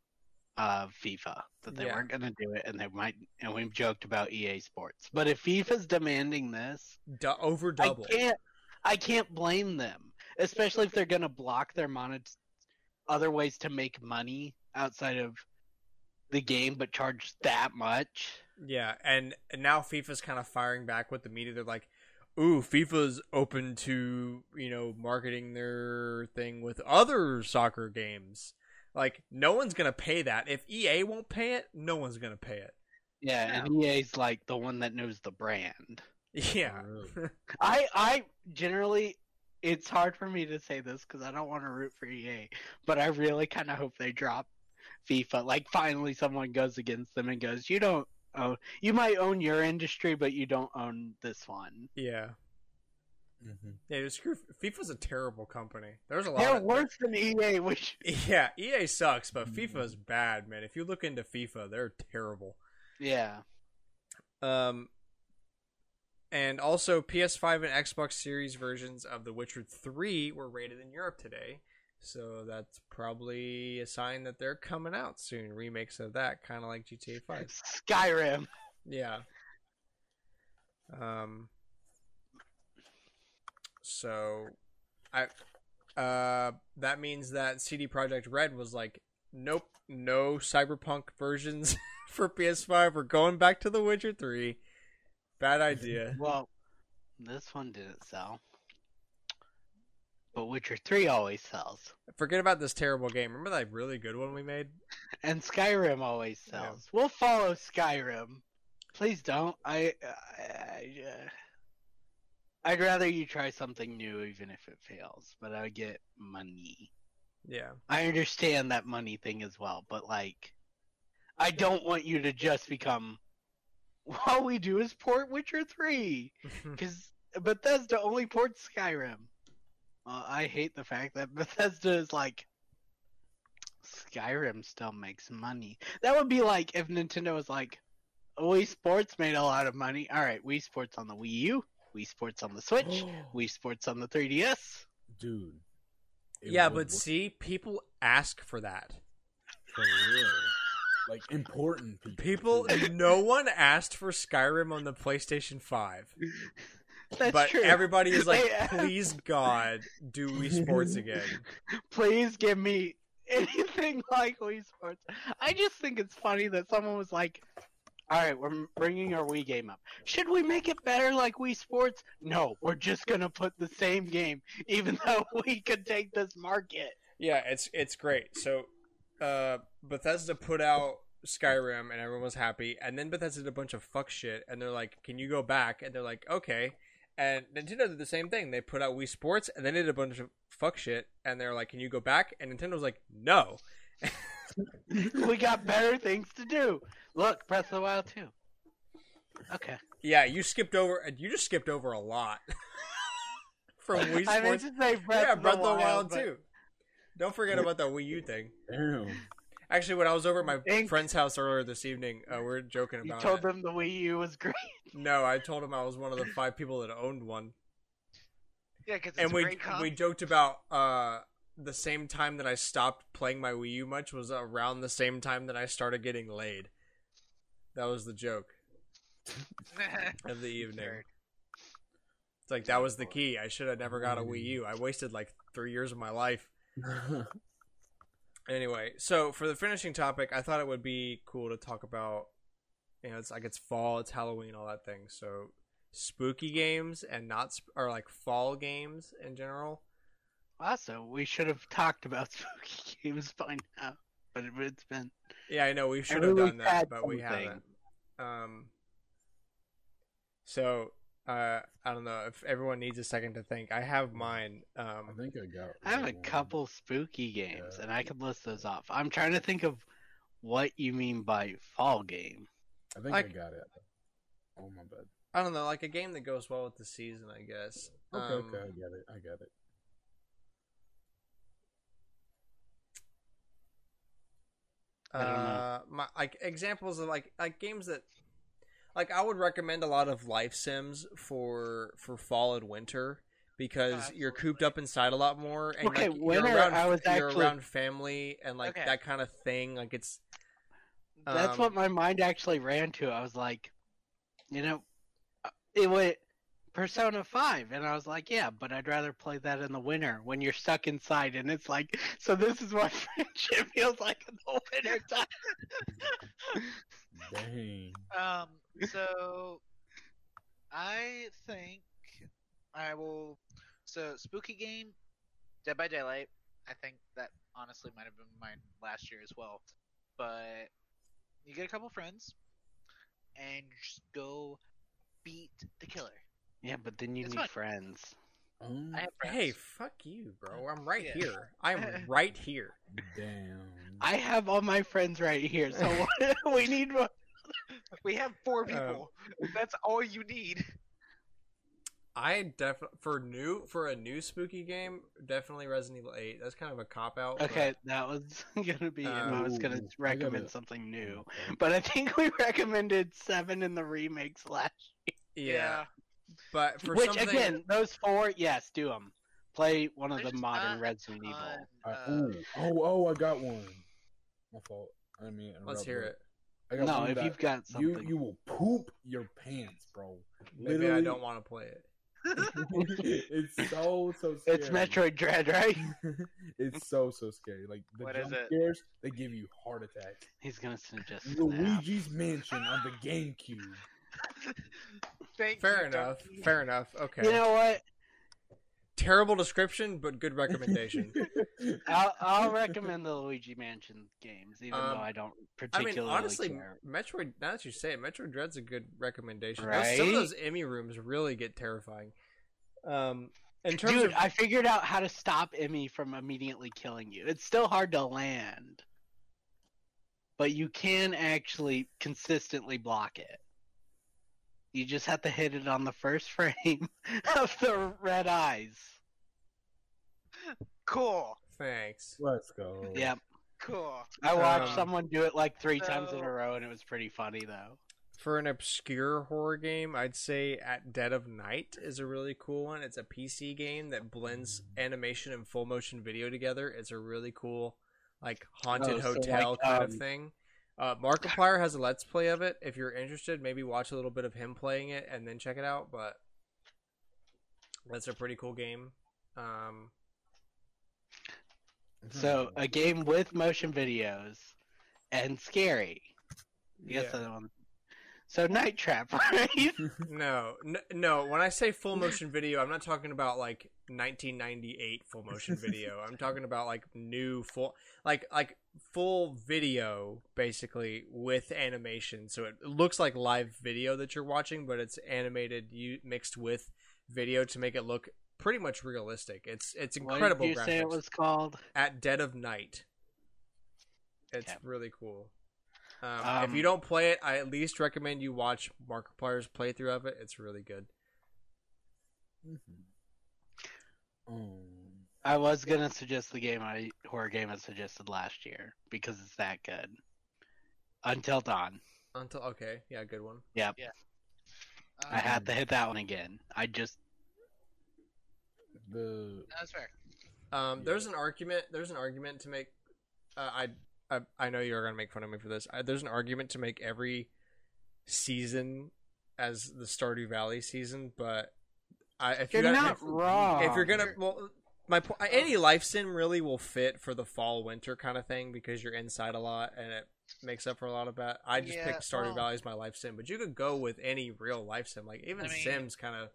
of FIFA. That they Yeah. weren't gonna do it, and they might. And we joked about EA Sports. But if FIFA's demanding this, du- over double. I can't. I can't blame them, especially if they're gonna block their monet other ways to make money outside of the game, but charge that much. Yeah, and, and now FIFA's kind of firing back with the media. They're like, "Ooh, FIFA's open to you know marketing their thing with other soccer games." Like, no one's gonna pay that. If EA won't pay it, no one's gonna pay it. Yeah, and EA's like the one that knows the brand. Yeah, oh, I I generally it's hard for me to say this because I don't want to root for EA, but I really kind of hope they drop FIFA. Like finally, someone goes against them and goes, "You don't own. You might own your industry, but you don't own this one." yeah, hmm yeah. Just screw FIFA's a terrible company. There's a lot. They're of, worse than EA, which Yeah, EA sucks, but FIFA's bad, man. If you look into FIFA, they're terrible. yeah. Um, and also PS5 and Xbox Series versions of The Witcher 3 were rated in Europe today. So that's probably a sign that they're coming out soon. Remakes of that, kind of like GTA 5. Skyrim. Yeah. Um. So, I, uh, that means that CD Projekt Red was like, nope, no Cyberpunk versions for PS5. We're going back to The Witcher 3. Bad idea. Well, this one didn't sell, but Witcher Three always sells, Forget about this terrible game. Remember that really good one we made? and Skyrim always Yeah. sells. We'll follow Skyrim. Please don't. I, I, I I'd rather you try something new, even if it fails. But I get money. Yeah. I understand that money thing as well, but like, I don't want you to just become. All we do is port Witcher Three, because Bethesda only ports Skyrim. Uh, I hate the fact that Bethesda is like. Skyrim still makes money. That would be like if Nintendo was like, Wii Sports made a lot of money. All right, Wii Sports on the Wii U, Wii Sports on the Switch, Wii Sports on the 3DS. Dude. yeah, but work see, people ask for that. for real. Like important people. People, no one asked for Skyrim on the PlayStation 5. That's but true. everybody is like, please God, do Wii Sports again. Please give me anything like Wii Sports. I just think it's funny that someone was like, "All right, we're bringing our Wii game up. Should we make it better like Wii Sports? No, we're just gonna put the same game, even though we could take this market." Yeah, it's it's great. So, uh, Bethesda put out Skyrim, and everyone was happy. And then Bethesda did a bunch of fuck shit, and they're like, "Can you go back?" And they're like, "Okay." And Nintendo did the same thing. They put out Wii Sports, and then did a bunch of fuck shit, and they're like, "Can you go back?" And Nintendo was like, "No." we got better things to do. Look, Breath of the Wild 2. Okay. Yeah, you skipped over. You just skipped over a lot from Wii I meant to say Breath, yeah, of, Breath the of the Wild, Wild but- too. Don't forget about the Wii U thing. Damn. Actually, when I was over at my Thank- friend's house earlier this evening, uh, we were joking about. It. You told it. them the Wii U was great. No, I told him I was one of the five people that owned one, Yeah, because and a we great we joked about uh, the same time that I stopped playing my Wii U much was around the same time that I started getting laid. That was the joke. of the evening. It's like that was the key. I should have never got a Wii U. I wasted like three years of my life. Anyway, so for the finishing topic, I thought it would be cool to talk about. You know, it's like it's fall, it's Halloween, all that thing. So spooky games and not sp- or like fall games in general. Also, we should have talked about spooky games by now, but it, it's been Yeah, I know we should have done that, had but we haven't. Um. So uh, I don't know if everyone needs a second to think. I have mine. I Um, think I got. I have a one. couple spooky games, Yeah. and I can list those off. I'm trying to think of what you mean by fall game. I think Like- I got it. Oh my bad. I don't know, like a game that goes well with the season, I guess. Okay, Um, okay, I get it. I get it. I don't know. Uh, my like examples of like like games that like I would recommend a lot of life sims for for fall and winter because you're cooped up inside a lot more and Okay, like, winter, you're around I was you're actually- around family and like Okay. that kind of thing like it's That's Um, what my mind actually ran to. I was like, you know, it went Persona 5, and I was like, yeah, but I'd rather play that in the winter when you're stuck inside, and it's like, so this is what friendship feels like in the winter time. Dang. Um, so I think I will. So spooky game, Dead by Daylight. I think that honestly might have been mine last year as well. But you get a couple friends, and you just go beat the killer. Yeah, but then you It's need fun. friends. Um, I have friends. hey fuck you bro I'm right Yeah. here I'm right here damn. I have all my friends right here, so we need one. we have four Um, people. That's all you need. I definitely for new for a new spooky game definitely Resident Evil 8 that's kind of a cop out Okay, that was gonna be if I was gonna Ooh, recommend gotta- something new. But I think we recommended seven in the remakes last year yeah, but for Which something again, those four, yes, do them. Play one of the There's modern not Resident a Evil. ton, I, uh, ooh, oh, oh, I got one. My fault. I didn't mean to let's hear it I got No, if you've got you something, you will poop your pants, bro. maybe I don't want to play it it's so so scary. it's Metroid Dread, right? it's so so scary. Like the What is jump it? scares, they give you heart attacks. He's gonna suggest. Luigi's Mansion on the GameCube. Thank fair you, enough Donkey. fair enough okay You know what? terrible description but good recommendation I'll, I'll recommend the Luigi Mansion games, even Um, though I don't particularly. I particularly mean, honestly, care. Metroid. Now that you say it, Metroid Dread's a good recommendation. Those- some of those EMMI rooms really get terrifying. Um, in terms Dude, of, I figured out how to stop EMMI from immediately killing you. It's still hard to land, but you can actually consistently block it. You just have to hit it on the first frame of the red eyes. Cool. thanks. Let's go. Yep. Cool. I watched Um, someone do it like three times in a row, and it was pretty funny though. For an obscure horror game, I'd say At Dead of Night is a really cool one. It's a PC game that blends animation and full motion video together. It's a really cool, like haunted Oh, so hotel like, kind of um, thing. Uh, Markiplier has a let's play of it. If you're interested, maybe watch a little bit of him playing it and then check it out. But that's a pretty cool game. Um, So a game with motion videos and scary. yeah. Yes, that one. So Night Trap, right? No, n- no. When I say full motion video, I'm not talking about like 1998 full motion video. I'm talking about like new full, like like full video, basically with animation. So it looks like live video that you're watching, but it's animated, you mixed with video to make it look pretty much realistic. It's it's incredible What did you graphics. say it was called? At Dead of Night. It's Okay. really cool. Um, if Um, you don't play it, I at least recommend you watch Markiplier's playthrough of it. It's really good. Um, I was gonna suggest the game I horror game I suggested last year because it's that good. Until Dawn, Until okay, yeah, good one. Yep. I had to hit that one again. I just the That's fair. Um, Yeah. there's an argument. There's an argument to make. Uh, I, I I know you're gonna make fun of me for this. I, there's an argument to make every season as the Stardew Valley season, but I if You're you not if, wrong. if you're gonna well my po- any life sim really will fit for the fall winter kind of thing because you're inside a lot and it makes up for a lot of that. I just Yeah, picked Stardew well- Valley as my life sim, but you could go with any real life sim. Like even I mean- Sims kind of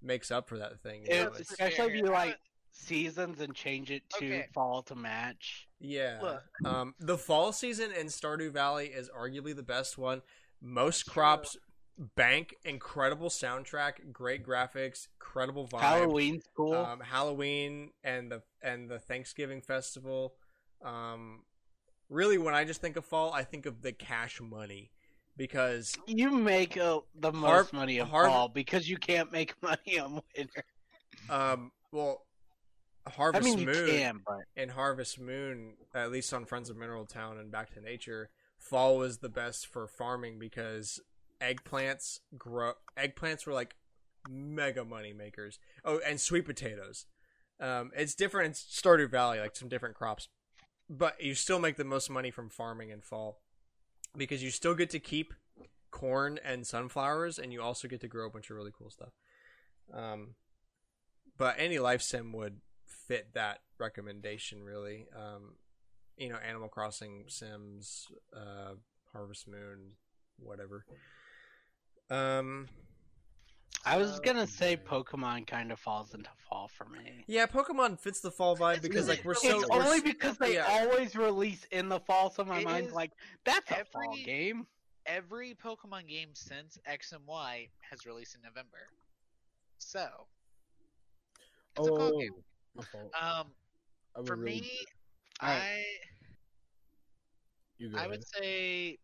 makes up for that thing. you It- know, It's it's- especially if you like seasons and change it to Okay. fall to match. Yeah. Look. Um, the fall season in Stardew Valley is arguably the best one. Most That's crops bank incredible soundtrack, great graphics, incredible vibe. Halloween's cool. Um, Halloween and the and the Thanksgiving festival. Um, really, when I just think of fall, I think of the cash money because you make uh, the most Harv- money of Harv- fall because you can't make money on winter. um, well, I Harvest mean, you Moon can, but in Harvest Moon, at least on Friends of Mineral Town and Back to Nature, fall was the best for farming because eggplants grow. Eggplants were like mega money makers. Oh, and sweet potatoes. Um, it's different in Stardew Valley, like some different crops, but you still make the most money from farming in fall because you still get to keep corn and sunflowers, and you also get to grow a bunch of really cool stuff. Um, but any life sim would fit that recommendation really. Um, you know, Animal Crossing, Sims, uh, Harvest Moon, whatever. Um, I was gonna say Pokemon kind of falls into fall for me. yeah, Pokemon fits the fall vibe because like we're it's so it's we're only s- because they yeah. always release in the fall, so my It mind's like, that's a fall every- game. Every Pokemon game since X and Y has released in November. So, it's a fall Oh, game. My fault. Um, I for really- me, Alright. I you go I ahead. would say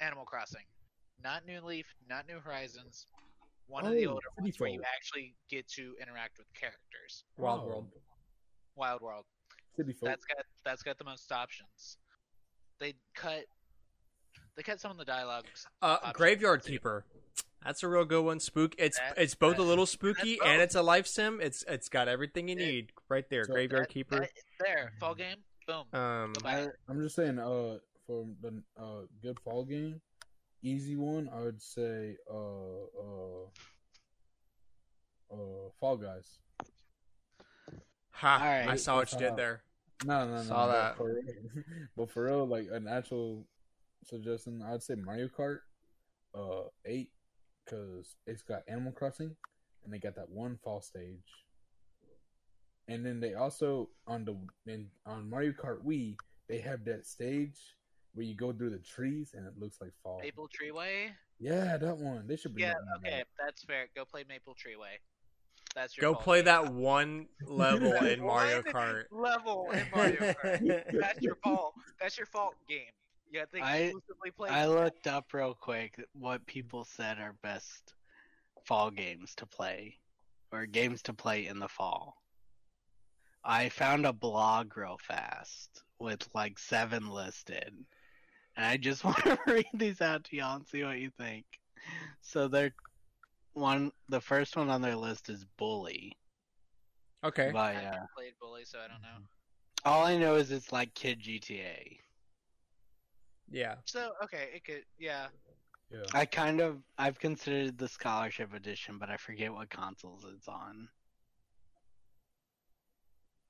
Animal Crossing, not New Leaf, not New Horizons. One of the Oh, older City ones where you actually get to interact with characters. Wild Oh, World. Wild World. City folk. That's got that's got the most options. They cut they cut some of the dialogues. Uh, Graveyard too. Keeper. That's a real good one. Spook. It's That- it's both a little spooky both. and it's a life sim. It's it's got everything you It- need right there. So Graveyard That- Keeper. that- there, fall game, boom. Um, Go. I'm just saying, uh, for the uh good fall game, easy one, I would say, uh, uh, uh, Fall Guys. ha! Alright. I saw what you did there. No, no, no. Saw but that. For real, but for real, like an actual suggestion, I'd say Mario Kart, uh, eight, because it's got Animal Crossing, and they got that one fall stage. And then they also on the in, on Mario Kart Wii, they have that stage where you go through the trees and it looks like fall. Maple Treeway. Yeah, that one. They should be. Yeah, that okay, back. that's fair. Go play Maple Treeway. That's your Go fall play that one level in Mario Kart. level in Mario Kart. That's your fault. That's your fault game. You have to I- exclusively play. I looked up real quick what people said are best fall games to play, or games to play in the fall. I found a blog real fast with like seven listed, and I just want to read these out to y'all and see what you think. So they're one. The first one on their list is Bully Okay. by. I Uh, never played Bully, so I don't know. all I know is it's like Kid GTA. Yeah. So okay, it could yeah. Yeah. I kind of I've considered the scholarship edition, but I forget what consoles it's on.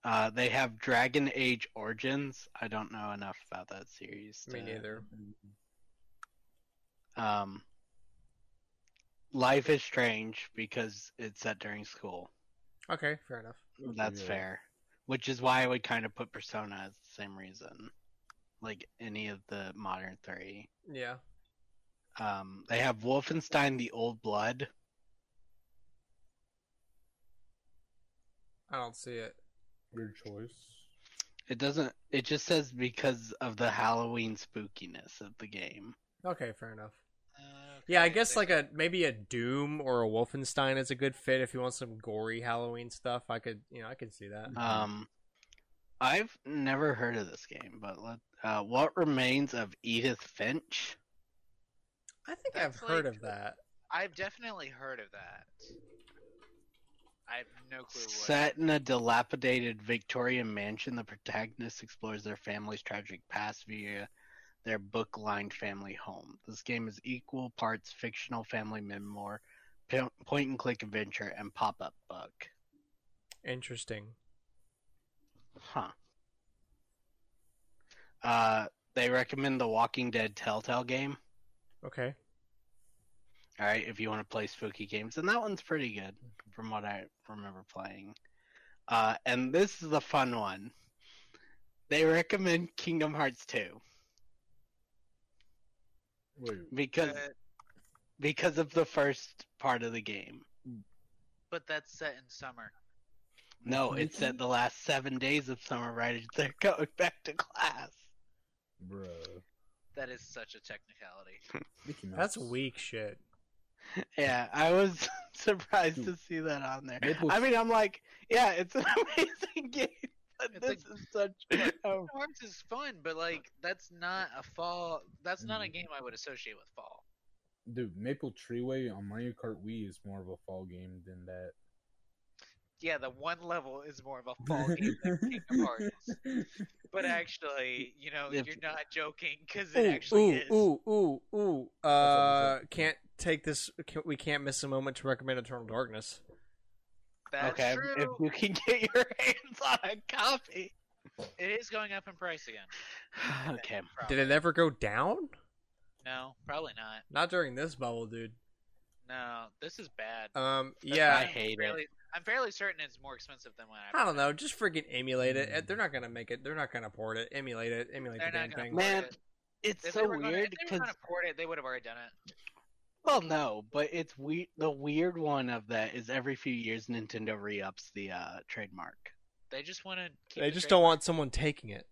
Uh, they have Dragon Age Origins. I don't know enough about that series. Me to- neither. Um, Life is Strange because it's set during school. Okay. Fair enough. That's Yeah. fair. Which is why I would kind of put Persona as the same reason. Like any of the modern three. Yeah. Um, they have Wolfenstein: The Old Blood. I don't see it. Weird choice. It doesn't. It just says because of the Halloween spookiness of the game. Okay. Fair enough. Uh, Yeah, I guess like a maybe a Doom or a Wolfenstein is a good fit if you want some gory Halloween stuff. I could, you know, I could see that. Um, I've never heard of this game, but let. Uh, what remains of Edith Finch? I think I've That's heard like- of that. I've definitely heard of that. I have no clue what. Set in a dilapidated Victorian mansion, the protagonist explores their family's tragic past via their book lined family home. This game is equal parts fictional family memoir, point and click adventure, and pop up book. Interesting. Huh. Uh, they recommend the Walking Dead Telltale game. Okay. All right, if you want to play spooky games, and that one's pretty good from what I remember playing. Uh, and this is the fun one. They recommend Kingdom Hearts 2 Wait, because Uh, because of the first part of the game. but that's set in summer. No, it said the last seven days of summer right they're going back to class. Bruh. That is such a technicality. That's weak shit. Yeah, I was surprised to see that on there. Maple- I mean, I'm like, yeah, it's an amazing game, but It's this like- is such. Oh, Kingdom is fun, but like that's not a fall. That's not a mm. game I would associate with fall. Dude, Maple Treeway on Mario Kart Wii is more of a fall game than that. Yeah, the one level is more of a fall game than Kingdom Hearts. But actually, you know, If- you're not joking because it Ooh, actually ooh, is. ooh, ooh, ooh. what Uh, can't take this. Can't, we can't miss a moment to recommend Eternal Darkness. That's okay, true. if you can get your hands on a copy. It is going up in price again. okay. Probably. Did it ever go down? No, probably not. Not during this bubble, dude. No, this is bad. Um, That's yeah. I I'm hate it. Fairly, I'm fairly certain it's more expensive than when I. I don't know. Just freaking emulate it. They're not gonna make it. They're not gonna port it. Emulate it. Emulate They're the damn gonna thing. Man, it. It's If they so were gonna- weird if they were because gonna port it, they would have already done it. well, no, but it's we. The weird one of that is every few years Nintendo re-ups the uh, trademark. They just want to. They just don't want someone taking it.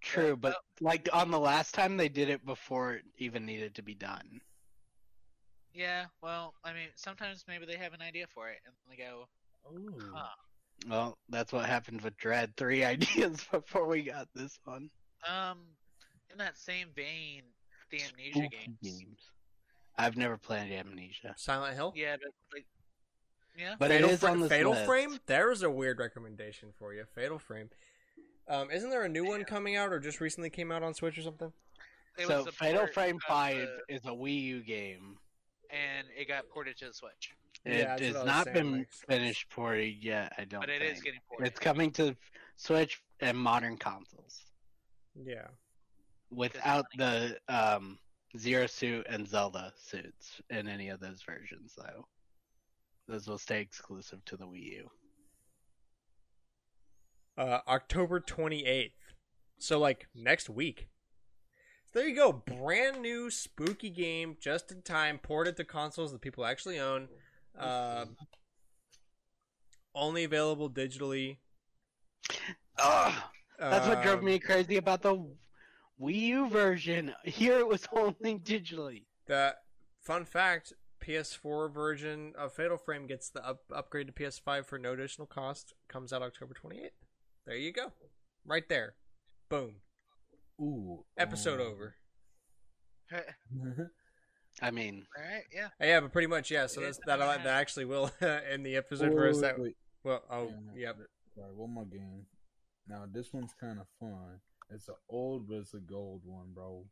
True, Yeah, but like on the last time they did it before it even needed to be done. Yeah, well, I mean, sometimes maybe they have an idea for it and they go, Ooh. Huh. Well, that's what happened with Dread. Three ideas before we got this one. um, in that same vein, the Amnesia Spooky games. I've never played Amnesia, Silent Hill. Yeah, but like, yeah, but Fatal, it is Fra- on this Fatal list. Frame. There's a weird recommendation for you. Fatal Frame. Um, isn't there a new one coming out or just recently came out on Switch or something? it so Fatal Frame Five the- is a Wii U game. And it got ported to the Switch, Yeah, It that's has what I was not been like- finished ported yet. I don't. but it think. is getting ported. It's coming to Switch and modern consoles Yeah. without the um, Zero Suit and Zelda suits in any of those versions, though. Those will stay exclusive to the Wii U. Uh, October 28th. So like next week. So there you go. Brand new spooky game, just in time, ported to consoles that people actually own. Uh, only available digitally. Ugh, that's what drove Um, me crazy about the Wii U version. Here it was only digitally. The fun fact: PS4 version of Fatal Frame gets the up- upgrade to PS5 for no additional cost. Comes out October 28th. There you go, right there. Boom. Ooh. Episode um, over. I mean, All right, yeah. Yeah, but pretty much yeah. So that's, that that actually will end the episode wait, for us. That wait. well, oh Yeah, yep. Sorry, one more game. Now this one's kind of fun. It's an old, but it's a gold one, bro.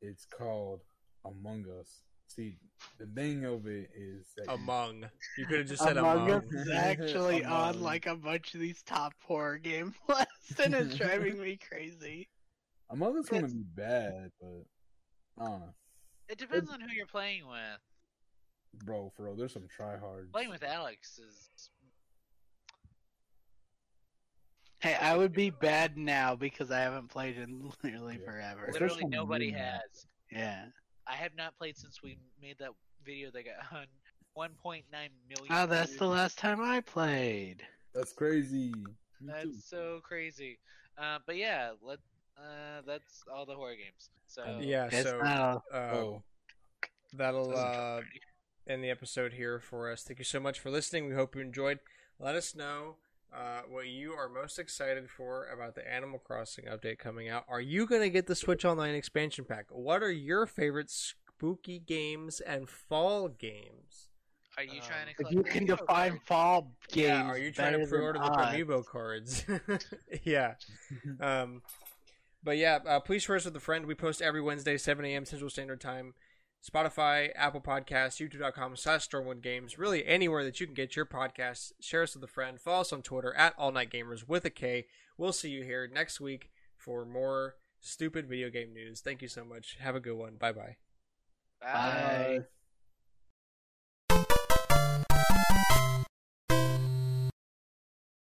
It's called Among Us. See, the thing of it is that Among. You could have just said Among among. Us is actually on like a bunch of these top horror game lists, and it's driving me crazy. Among Us gonna be bad, but I don't know, It depends on who you're playing with. bro. For real, there's some tryhards. Playing with Alex is Hey, I would be bad now because I haven't played in literally Yeah. forever. Especially literally nobody Wii has. Yeah. I have not played since we made that video that got on 1.9 million. Oh, that's the last time I played. That's crazy. Me too. That's so crazy. Uh, but yeah, let uh, that's all the horror games. So Yeah. It's So not uh, Oh, that'll uh, end the episode here for us. Thank you so much for listening. We hope you enjoyed. Let us know uh, what you are most excited for about the Animal Crossing update coming out. Are you going to get the Switch Online expansion pack? What are your favorite spooky games and fall games? Are you trying to? If collect you can define cards? fall games, yeah, are you trying to pre-order the Amiibo cards? yeah. Um, But yeah, uh, please share us with a friend. We post every Wednesday, 7 a.m. Central Standard Time. Spotify, Apple Podcasts, YouTube.com slash Stormwood Games. Really anywhere that you can get your podcasts. Share us with a friend. Follow us on Twitter at All Night Gamers with a K. We'll see you here next week for more stupid video game news. Thank you so much. Have a good one. Bye bye. Bye. Bye. Bye.